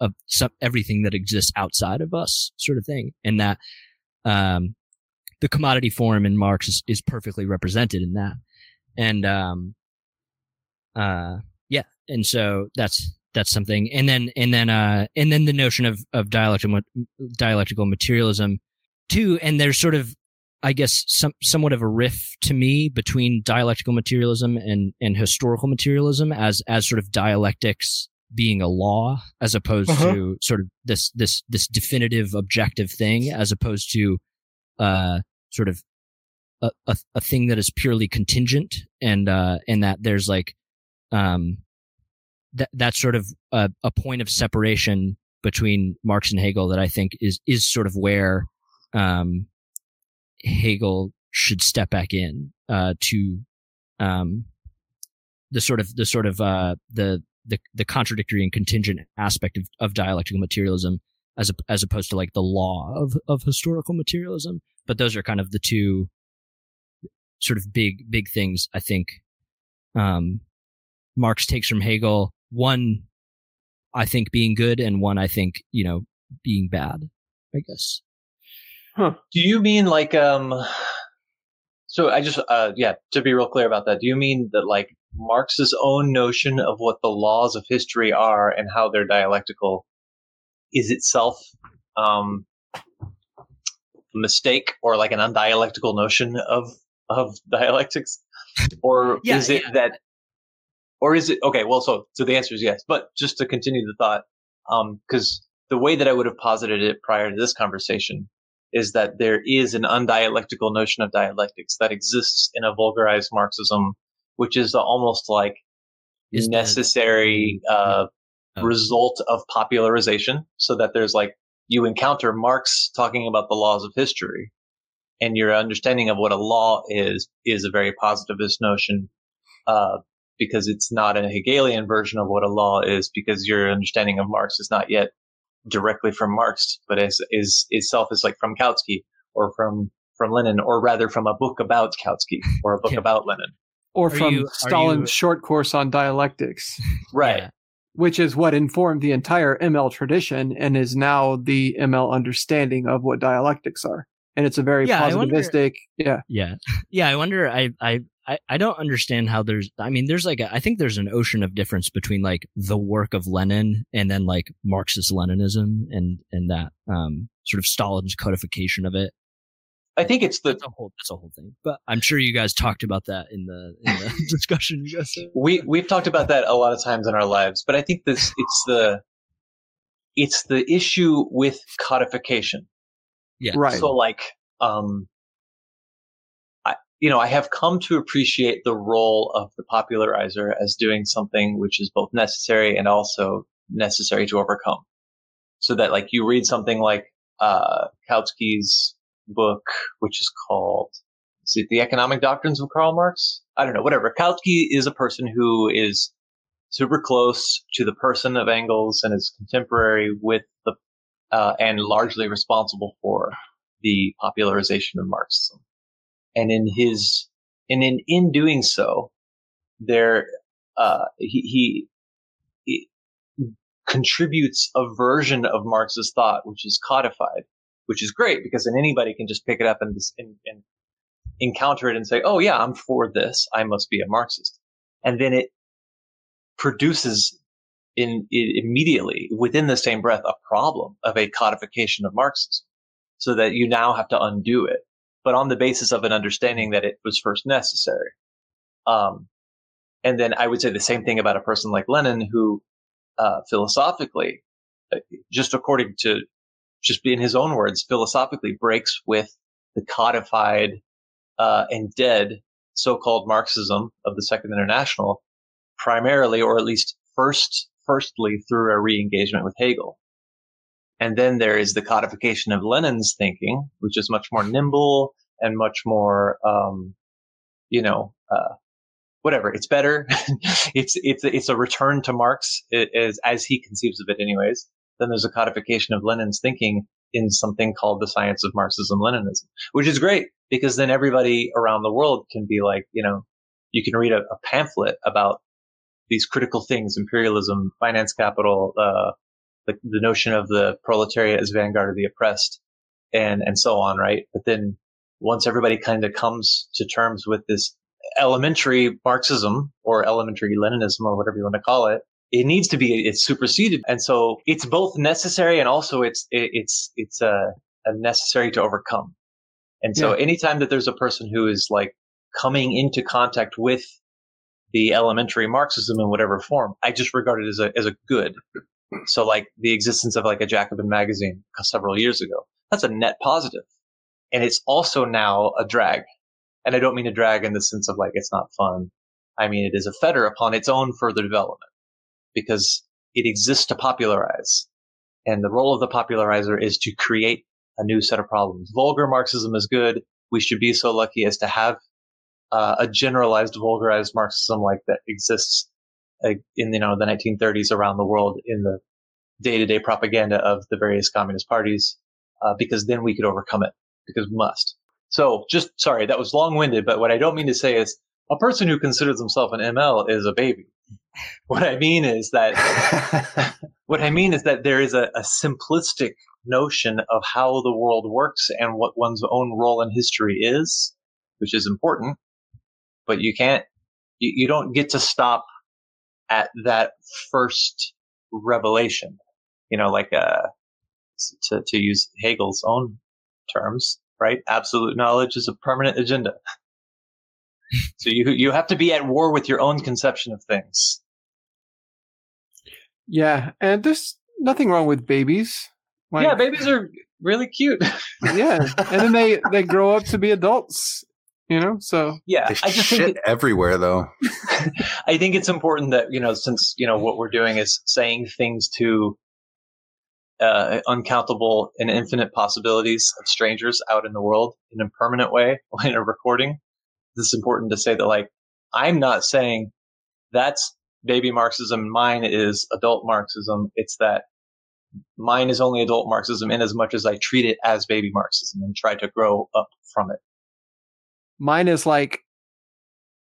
Speaker 1: of some, everything that exists outside of us sort of thing. And that, um, the commodity form in Marx is, is perfectly represented in that. And, um, uh, yeah. And so that's, that's something. And then and then uh and then the notion of of dialectical dialectical materialism too. And there's sort of I guess some somewhat of a riff to me between dialectical materialism and and historical materialism as as sort of dialectics being a law as opposed uh-huh. to sort of this this this definitive objective thing as opposed to uh sort of a, a, a thing that is purely contingent and uh and that there's like um that that's sort of a, a point of separation between Marx and Hegel that I think is is sort of where um Hegel should step back in uh to um the sort of the sort of uh the the the contradictory and contingent aspect of, of dialectical materialism as as opposed to like the law of of historical materialism. But those are kind of the two sort of big big things I think um, Marx takes from Hegel. One, I think being good, and one I think you know being bad. I guess.
Speaker 2: Huh. Do you mean like um? So I just uh yeah to be real clear about that. Do you mean that like Marx's own notion of what the laws of history are and how they're dialectical is itself um, a mistake or like an undialectical notion of of dialectics, or yeah, is it yeah. that, or is it okay? Well, so so the answer is yes. But just to continue the thought, because um, the way that I would have posited it prior to this conversation is that there is an undialectical notion of dialectics that exists in a vulgarized Marxism which is almost like is necessary uh, oh. result of popularization. So that there's like you encounter Marx talking about the laws of history, and your understanding of what a law is is a very positivist notion. Uh, because it's not a Hegelian version of what a law is, because your understanding of Marx is not yet directly from Marx, but as is itself is like from Kautsky or from from Lenin, or rather from a book about Kautsky or a book yeah. about Lenin
Speaker 3: or are from you, Stalin's you... short course on dialectics.
Speaker 2: Right.
Speaker 3: Which is what informed the entire ML tradition and is now the ML understanding of what dialectics are. And it's a very yeah, positivistic,
Speaker 1: wonder, yeah. Yeah. Yeah. I wonder, I, I, I, I don't understand how there's, I mean, there's like, a, I think there's an ocean of difference between like the work of Lenin and then like Marxist Leninism and, and that, um, sort of Stalin's codification of it.
Speaker 2: I think it's the
Speaker 1: that's a whole that's a whole thing. But I'm sure you guys talked about that in the in the discussion you guys
Speaker 2: We we've talked about that a lot of times in our lives, but I think this it's the it's the issue with codification.
Speaker 1: Yeah.
Speaker 3: Right.
Speaker 2: So like um you know, I have come to appreciate the role of the popularizer as doing something which is both necessary and also necessary to overcome. So that like you read something like uh Kautsky's book, which is called is it the Economic Doctrines of Karl Marx? I don't know, whatever. Kautsky is a person who is super close to the person of Engels and is contemporary with the uh, and largely responsible for the popularization of Marxism. And in his and in in doing so, there uh, he, he, he contributes a version of Marx's thought which is codified which is great because then anybody can just pick it up and, and, and encounter it and say, "Oh yeah, I'm for this. I must be a Marxist," and then it produces in, in immediately within the same breath a problem of a codification of Marxism, so that you now have to undo it, but on the basis of an understanding that it was first necessary. Um, and then I would say the same thing about a person like Lenin, who uh, philosophically, uh, just according to just in his own words, philosophically breaks with the codified uh, and dead so-called Marxism of the Second International, primarily, or at least first, firstly through a re-engagement with Hegel. And then there is the codification of Lenin's thinking, which is much more nimble and much more, um, you know, uh, whatever. It's better. it's it's it's a return to Marx as as he conceives of it, anyways. Then there's a codification of Lenin's thinking in something called the science of Marxism Leninism, which is great because then everybody around the world can be like, you know, you can read a, a pamphlet about these critical things, imperialism, finance capital, uh, the, the notion of the proletariat as vanguard of the oppressed and, and so on, right? But then once everybody kind of comes to terms with this elementary Marxism or elementary Leninism or whatever you want to call it, it needs to be it's superseded and so it's both necessary and also it's it's it's uh, a necessary to overcome and so
Speaker 3: Yeah.
Speaker 2: anytime that there's a person who is like coming into contact with the elementary marxism in whatever form i just regard it as a as a good so like the existence of like a jacobin magazine several years ago that's a net positive and it's also now a drag and i don't mean a drag in the sense of like it's not fun i mean it is a fetter upon its own further development because it exists to popularize. And the role of the popularizer is to create a new set of problems. Vulgar Marxism is good. We should be so lucky as to have uh, a generalized, vulgarized Marxism like that exists in you know the 1930s around the world in the day-to-day propaganda of the various communist parties, uh, because then we could overcome it. Because we must. So, just sorry, that was long-winded. But what I don't mean to say is a person who considers himself an ML is a baby. What I mean is that what I mean is that there is a, a simplistic notion of how the world works and what one's own role in history is, which is important. But you can't, you, you don't get to stop at that first revelation. You know, like uh, to to use Hegel's own terms, right? Absolute knowledge is a permanent agenda. so you you have to be at war with your own conception of things.
Speaker 3: Yeah, and there's nothing wrong with babies. Like,
Speaker 2: yeah, babies are really cute.
Speaker 3: yeah, and then they they grow up to be adults. You know, so
Speaker 2: yeah,
Speaker 4: They
Speaker 2: I just
Speaker 4: shit
Speaker 2: think that,
Speaker 4: everywhere though.
Speaker 2: I think it's important that you know since you know what we're doing is saying things to uh, uncountable and infinite possibilities of strangers out in the world in a permanent way in a recording. It's important to say that like I'm not saying that's baby Marxism, mine is adult Marxism. It's that mine is only adult Marxism in as much as I treat it as baby Marxism and try to grow up from it.
Speaker 3: Mine is like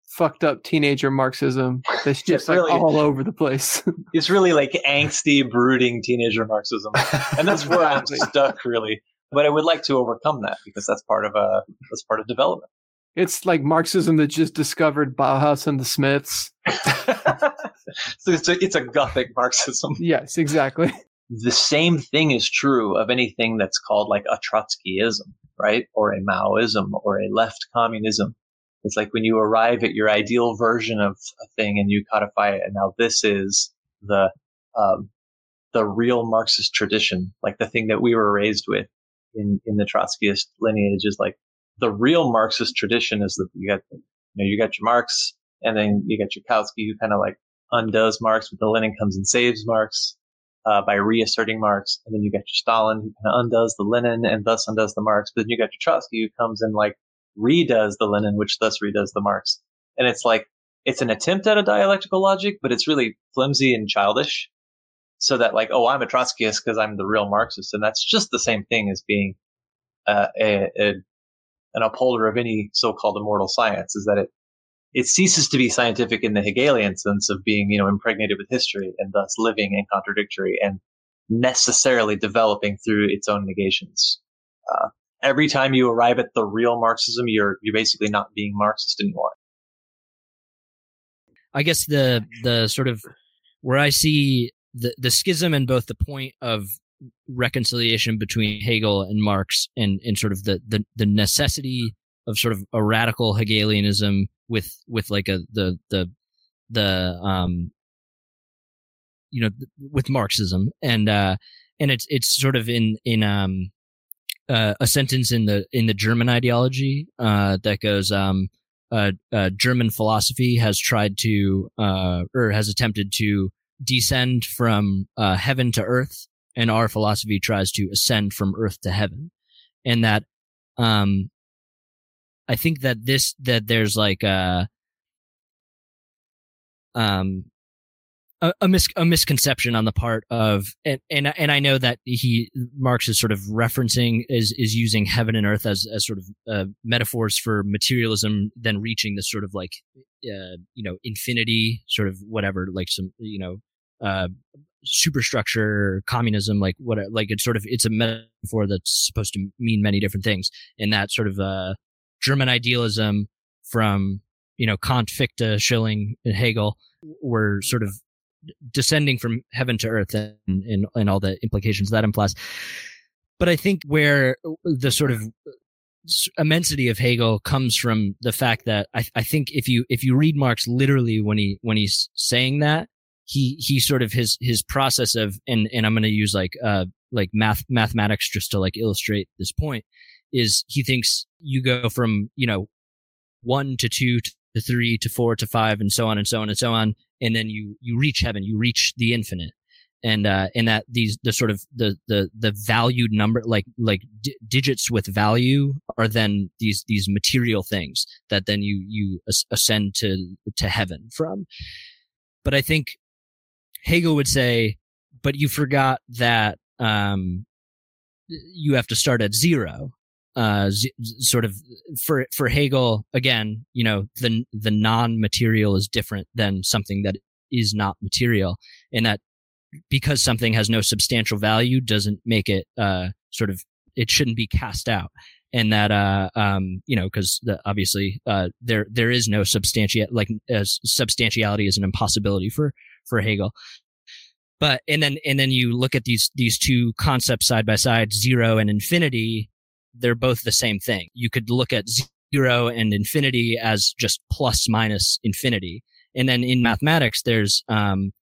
Speaker 3: fucked up teenager Marxism. That's just like
Speaker 2: really-
Speaker 3: all over the place.
Speaker 2: It's really like angsty, brooding teenager Marxism. and that's where I'm stuck really. But I would like to overcome that because that's part of uh that's part of development.
Speaker 3: It's like Marxism that just discovered Bauhaus and the Smiths.
Speaker 2: so it's a, it's a gothic Marxism.
Speaker 3: Yes, exactly.
Speaker 2: The same thing is true of anything that's called like a Trotskyism, right? Or a Maoism or a left communism. It's like when you arrive at your ideal version of a thing and you codify it, and now this is the um, the real Marxist tradition, like the thing that we were raised with in in the Trotskyist lineage is like the real Marxist tradition is that you got you know you got your Marx and then you got your Kautsky who kind of like undoes Marx, but the Lenin comes and saves Marx uh, by reasserting Marx, and then you got your Stalin who kind of undoes the Lenin and thus undoes the Marx, but then you got your Trotsky who comes and like redoes the Lenin, which thus redoes the Marx, and it's like it's an attempt at a dialectical logic, but it's really flimsy and childish. So that like, oh, I'm a Trotskyist because I'm the real Marxist, and that's just the same thing as being uh, a, a an upholder of any so-called immortal science. Is that it it ceases to be scientific in the Hegelian sense of being, you know, impregnated with history and thus living and contradictory and necessarily developing through its own negations. Uh, every time you arrive at the real Marxism, you're you're basically not being Marxist anymore.
Speaker 1: I guess the the sort of where I see the the schism in both the point of reconciliation between Hegel and Marx and and sort of the the, the necessity of sort of a radical Hegelianism with with like a the the the um you know with Marxism and uh and it's it's sort of in in um uh, a sentence in the in the German ideology uh that goes um uh, uh, German philosophy has tried to, uh, or has attempted to descend from uh, heaven to earth, and our philosophy tries to ascend from earth to heaven. And that, um, I think that this, that there's like a, um, a, a, mis- a misconception on the part of, and, and, and I know that he, Marx is sort of referencing, is, is using heaven and earth as, as sort of, uh, metaphors for materialism, then reaching this sort of like, uh, you know, infinity, sort of whatever, like some, you know, uh, superstructure, communism, like what, like it's sort of, it's a metaphor that's supposed to mean many different things. And that sort of, uh, German idealism from, you know, Kant, Fichte, Schelling, and Hegel were sort of descending from heaven to earth and, and, and all the implications that implies. But I think where the sort of immensity of Hegel comes from the fact that I, I think if you if you read Marx literally when he when he's saying that he he sort of his his process of and and I'm going to use like uh like math mathematics just to like illustrate this point is he thinks you go from you know one to two to three to four to five and so on and so on and so on and then you you reach heaven you reach the infinite. And uh and that these the sort of the the the valued number like like d- digits with value are then these these material things that then you you ascend to to heaven from. But i think hegel would say but you forgot that um you have to start at zero. Uh z- sort of for for hegel again you know the the non-material is different than something that is not material and that because something has no substantial value doesn't make it uh, sort of it shouldn't be cast out. And that uh um you know because obviously uh there there is no substantiate like as substantiality is an impossibility for for Hegel but and then and then you look at these these two concepts side by side zero and infinity they're both the same thing you could look at zero and infinity as just plus minus infinity and then in mathematics there's um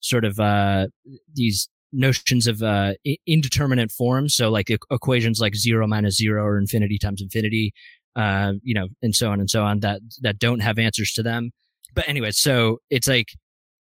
Speaker 1: sort of uh, these notions of uh, indeterminate forms. So like equations like zero minus zero or infinity times infinity, uh, you know, and so on and so on that that don't have answers to them. But anyway, so it's like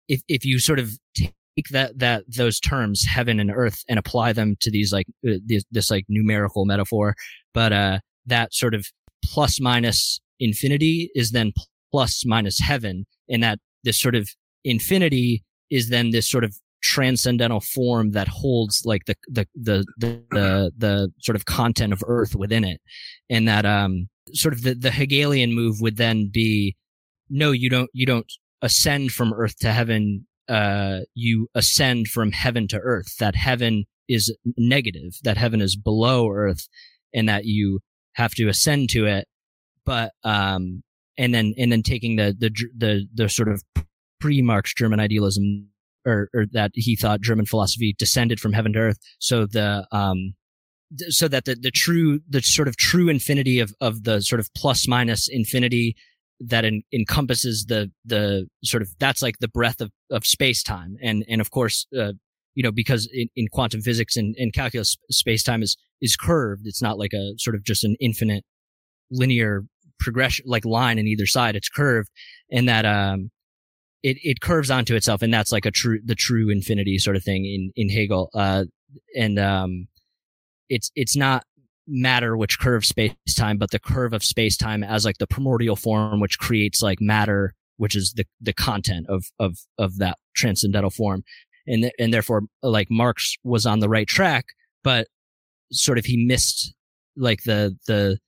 Speaker 1: if if you sort of take that that those terms heaven and earth and apply them to these like uh, this, this like numerical metaphor, but uh, that sort of plus minus infinity is then plus minus heaven, and that this sort of infinity is then this sort of transcendental form that holds like the the the the the, the sort of content of earth within it. And that um sort of the, the hegelian move would then be no you don't you don't ascend from earth to heaven uh you ascend from heaven to earth that heaven is negative that heaven is below earth and that you have to ascend to it but um and then and then taking the the the the sort of pre-Marx German idealism, or, or that he thought German philosophy descended from heaven to earth. So the um, so that the the true the sort of true infinity of of the sort of plus minus infinity that en- encompasses the the sort of that's like the breadth of of space time, and and of course. Uh, you know, because in, in quantum physics and, and calculus, space time is, is curved. It's not like a sort of just an infinite linear progression, like line in either side. It's curved. And that, um, it, it curves onto itself and that's like a true the true infinity sort of thing in in hegel uh and um it's it's not matter which curves space time but the curve of space time as like the primordial form which creates like matter which is the the content of of of that transcendental form. And th- and therefore like marx was on the right track but sort of he missed like the the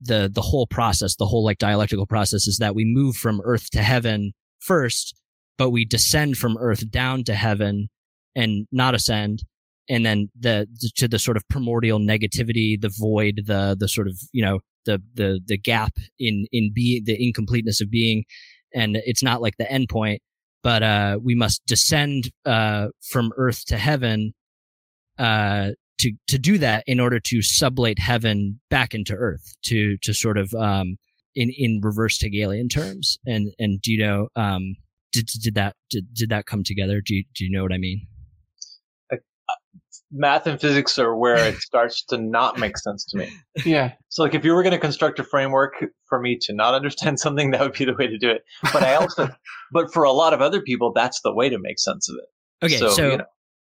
Speaker 1: the the whole process the whole like dialectical process is that we move from earth to heaven first but we descend from earth down to heaven and not ascend and then the, to the sort of primordial negativity the void the the sort of you know the the the gap in in being the incompleteness of being and it's not like the endpoint but uh we must descend uh from earth to heaven uh to to do that in order to sublate heaven back into earth to to sort of um in in reverse Hegelian terms and and do you know um did did that did, did that come together? Do you, do you know what I mean?
Speaker 2: Math and physics are where it starts to not make sense to me.
Speaker 3: Yeah.
Speaker 2: So like if you were going to construct a framework for me to not understand something, that would be the way to do it. But I also, but for a lot of other people, that's the way to make sense of it.
Speaker 1: Okay. So, so you know.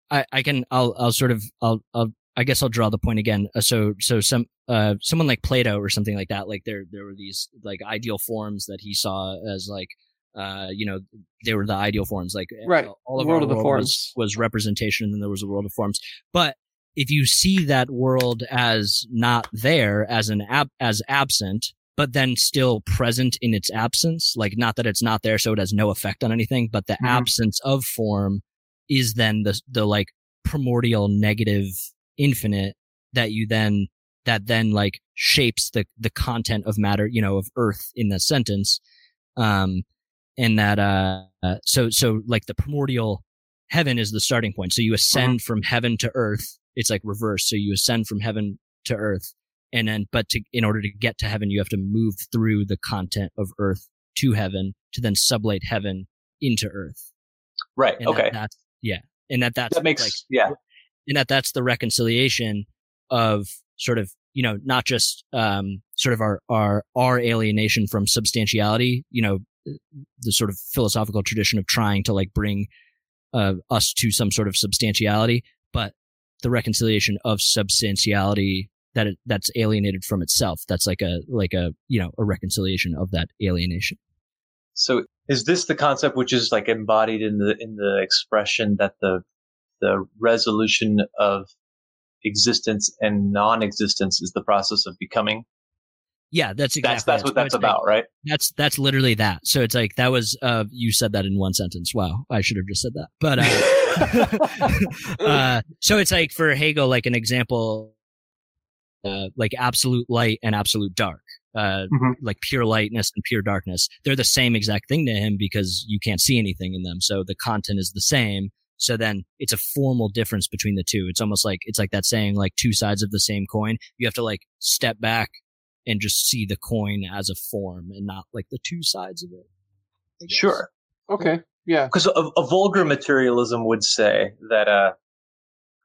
Speaker 1: I, I can, I'll, I'll sort of, I'll, I'll, I guess I'll draw the point again. Uh, so, so some, uh, someone like Plato or something like that, like there, there were these like ideal forms that he saw as like, uh, you know, they were the ideal forms. Like
Speaker 3: right,
Speaker 2: all of
Speaker 3: world
Speaker 2: of
Speaker 3: the
Speaker 2: world
Speaker 3: forms
Speaker 1: was, was, representation, and then there was a world of forms. But if you see that world as not there, as an ab- as absent, but then still present in its absence, like not that it's not there, so it has no effect on anything, but the mm-hmm. absence of form is then the the like primordial negative infinite that you then that then like shapes the the content of matter, you know, of earth in the sentence. Um, and that uh, so so like the primordial heaven is the starting point. So you ascend from heaven to earth. It's like reverse. So you ascend from heaven to earth. And then, but to, in order to get to heaven, you have to move through the content of earth to heaven to then sublate heaven into earth.
Speaker 2: Right.
Speaker 1: And
Speaker 2: okay.
Speaker 1: That, that's, yeah. And that that's
Speaker 2: that makes,
Speaker 1: like,
Speaker 2: yeah.
Speaker 1: and that that's the reconciliation of sort of, you know, not just, um, sort of our, our, our alienation from substantiality, you know, the sort of philosophical tradition of trying to like bring, uh, us to some sort of substantiality, but the reconciliation of substantiality that it, that's alienated from itself. That's like a, like a, you know, a reconciliation of that alienation.
Speaker 2: So is this the concept which is like embodied in the in the expression that the the resolution of existence and non-existence is the process of becoming?
Speaker 1: Yeah, that's exactly.
Speaker 2: That's that's what that's about, right?
Speaker 1: That's that's literally that. So it's like that was uh you said that in one sentence. Wow, I should have just said that. But uh, uh so it's like for Hegel like an example uh like absolute light and absolute dark. Uh
Speaker 2: Mhm.
Speaker 1: like pure lightness and pure darkness. They're the same exact thing to him because you can't see anything in them. So the content is the same. So then it's a formal difference between the two. It's almost like it's like that saying like two sides of the same coin. You have to like step back and just see the coin as a form and not like the two sides of it.
Speaker 2: Sure.
Speaker 3: Okay. Yeah.
Speaker 2: Because a, a vulgar materialism would say that uh,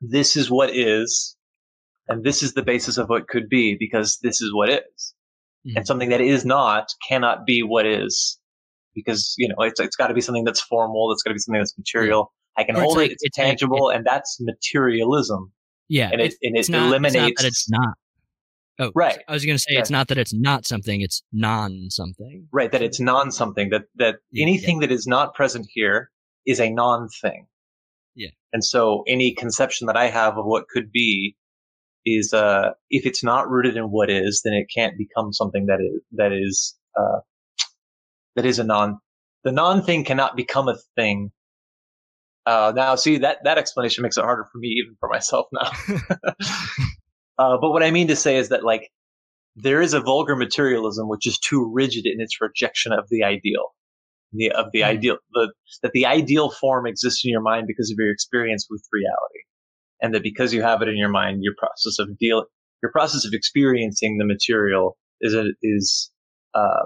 Speaker 2: this is what is, and this is the basis of what could be because this is what is,
Speaker 1: Mhm.
Speaker 2: and something that is not cannot be what is because you know it's it's got to be something that's formal, it's got to be something that's material. I can
Speaker 1: Or it's
Speaker 2: hold
Speaker 1: like-
Speaker 2: it, it's,
Speaker 1: it's like-
Speaker 2: tangible, and that's materialism,
Speaker 1: Yeah.
Speaker 2: and it
Speaker 1: it's,
Speaker 2: and it
Speaker 1: it's not,
Speaker 2: eliminates.
Speaker 1: It's not that it's not. Oh,
Speaker 2: Right.
Speaker 1: I was going to say
Speaker 2: Yeah.
Speaker 1: it's not that it's not something, it's non something.
Speaker 2: Right, that it's non something, that, that
Speaker 1: Yeah,
Speaker 2: anything that is not present here is a non thing.
Speaker 1: Yeah.
Speaker 2: And so any conception that I have of what could be is, uh, if it's not rooted in what is, then it can't become something that is, that is, uh, that is a non, the non thing cannot become a thing. Uh, now see that, that explanation makes it harder for me, even for myself now. uh, but what I mean to say is that like, there is a vulgar materialism which is too rigid in its rejection of the ideal, the, of the
Speaker 1: Mhm.
Speaker 2: ideal, the, that the ideal form exists in your mind because of your experience with reality, and that because you have it in your mind, your process of deal, your process of experiencing the material is a, is uh,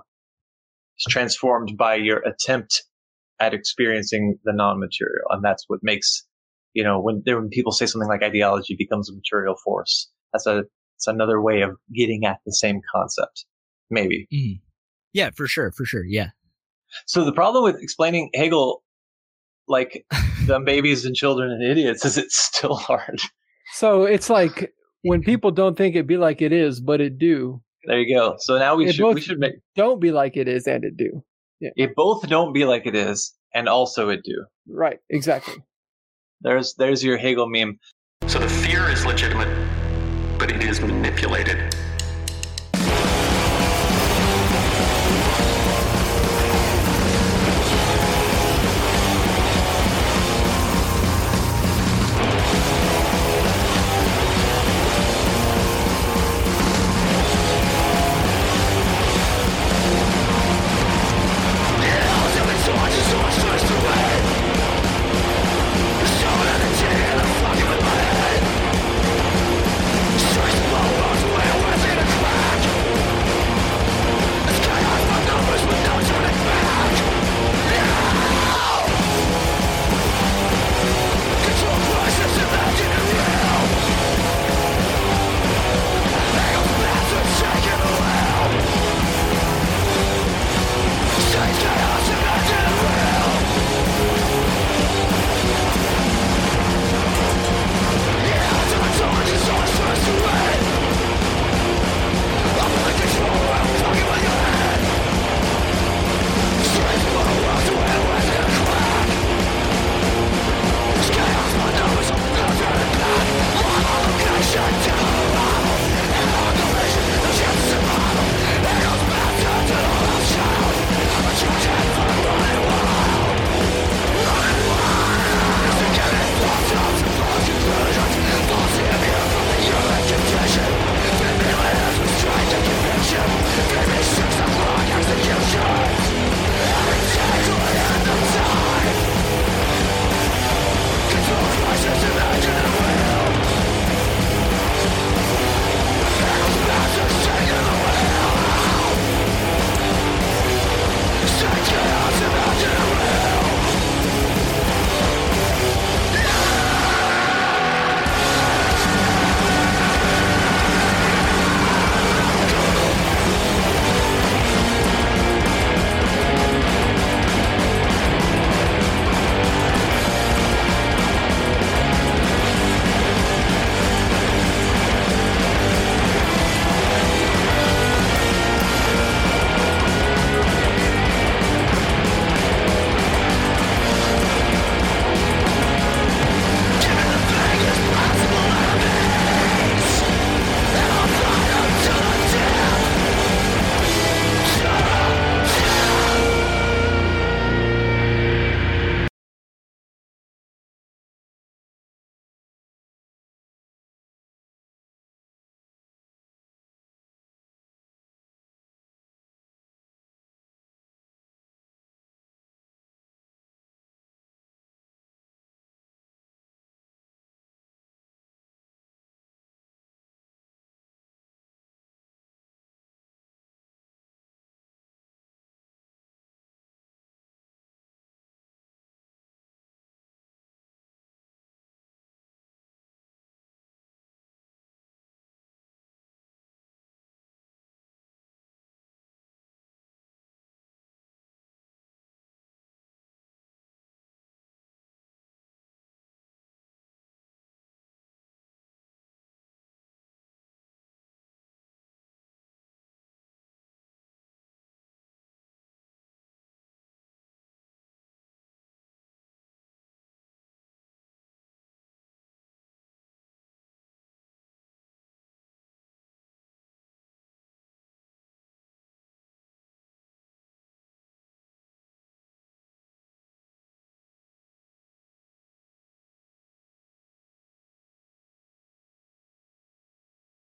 Speaker 2: is transformed by your attempt at experiencing the non-material, and that's what makes you know when there when people say something like ideology becomes a material force. That's a it's another way of getting at the same concept, maybe.
Speaker 1: Mhm. Yeah, for sure. For sure. Yeah.
Speaker 2: So the problem with explaining Hegel, like them babies and children and idiots, is it's still hard.
Speaker 3: So it's like when people don't think it be like it is, but it do.
Speaker 2: There you go. So now we
Speaker 3: It
Speaker 2: should we should make
Speaker 3: Don't be like it is, and it do.
Speaker 2: it both don't be like it is, and also it do.
Speaker 3: Right. Exactly.
Speaker 2: There's there's your Hegel meme.
Speaker 5: So the fear is legitimate, but it is manipulated.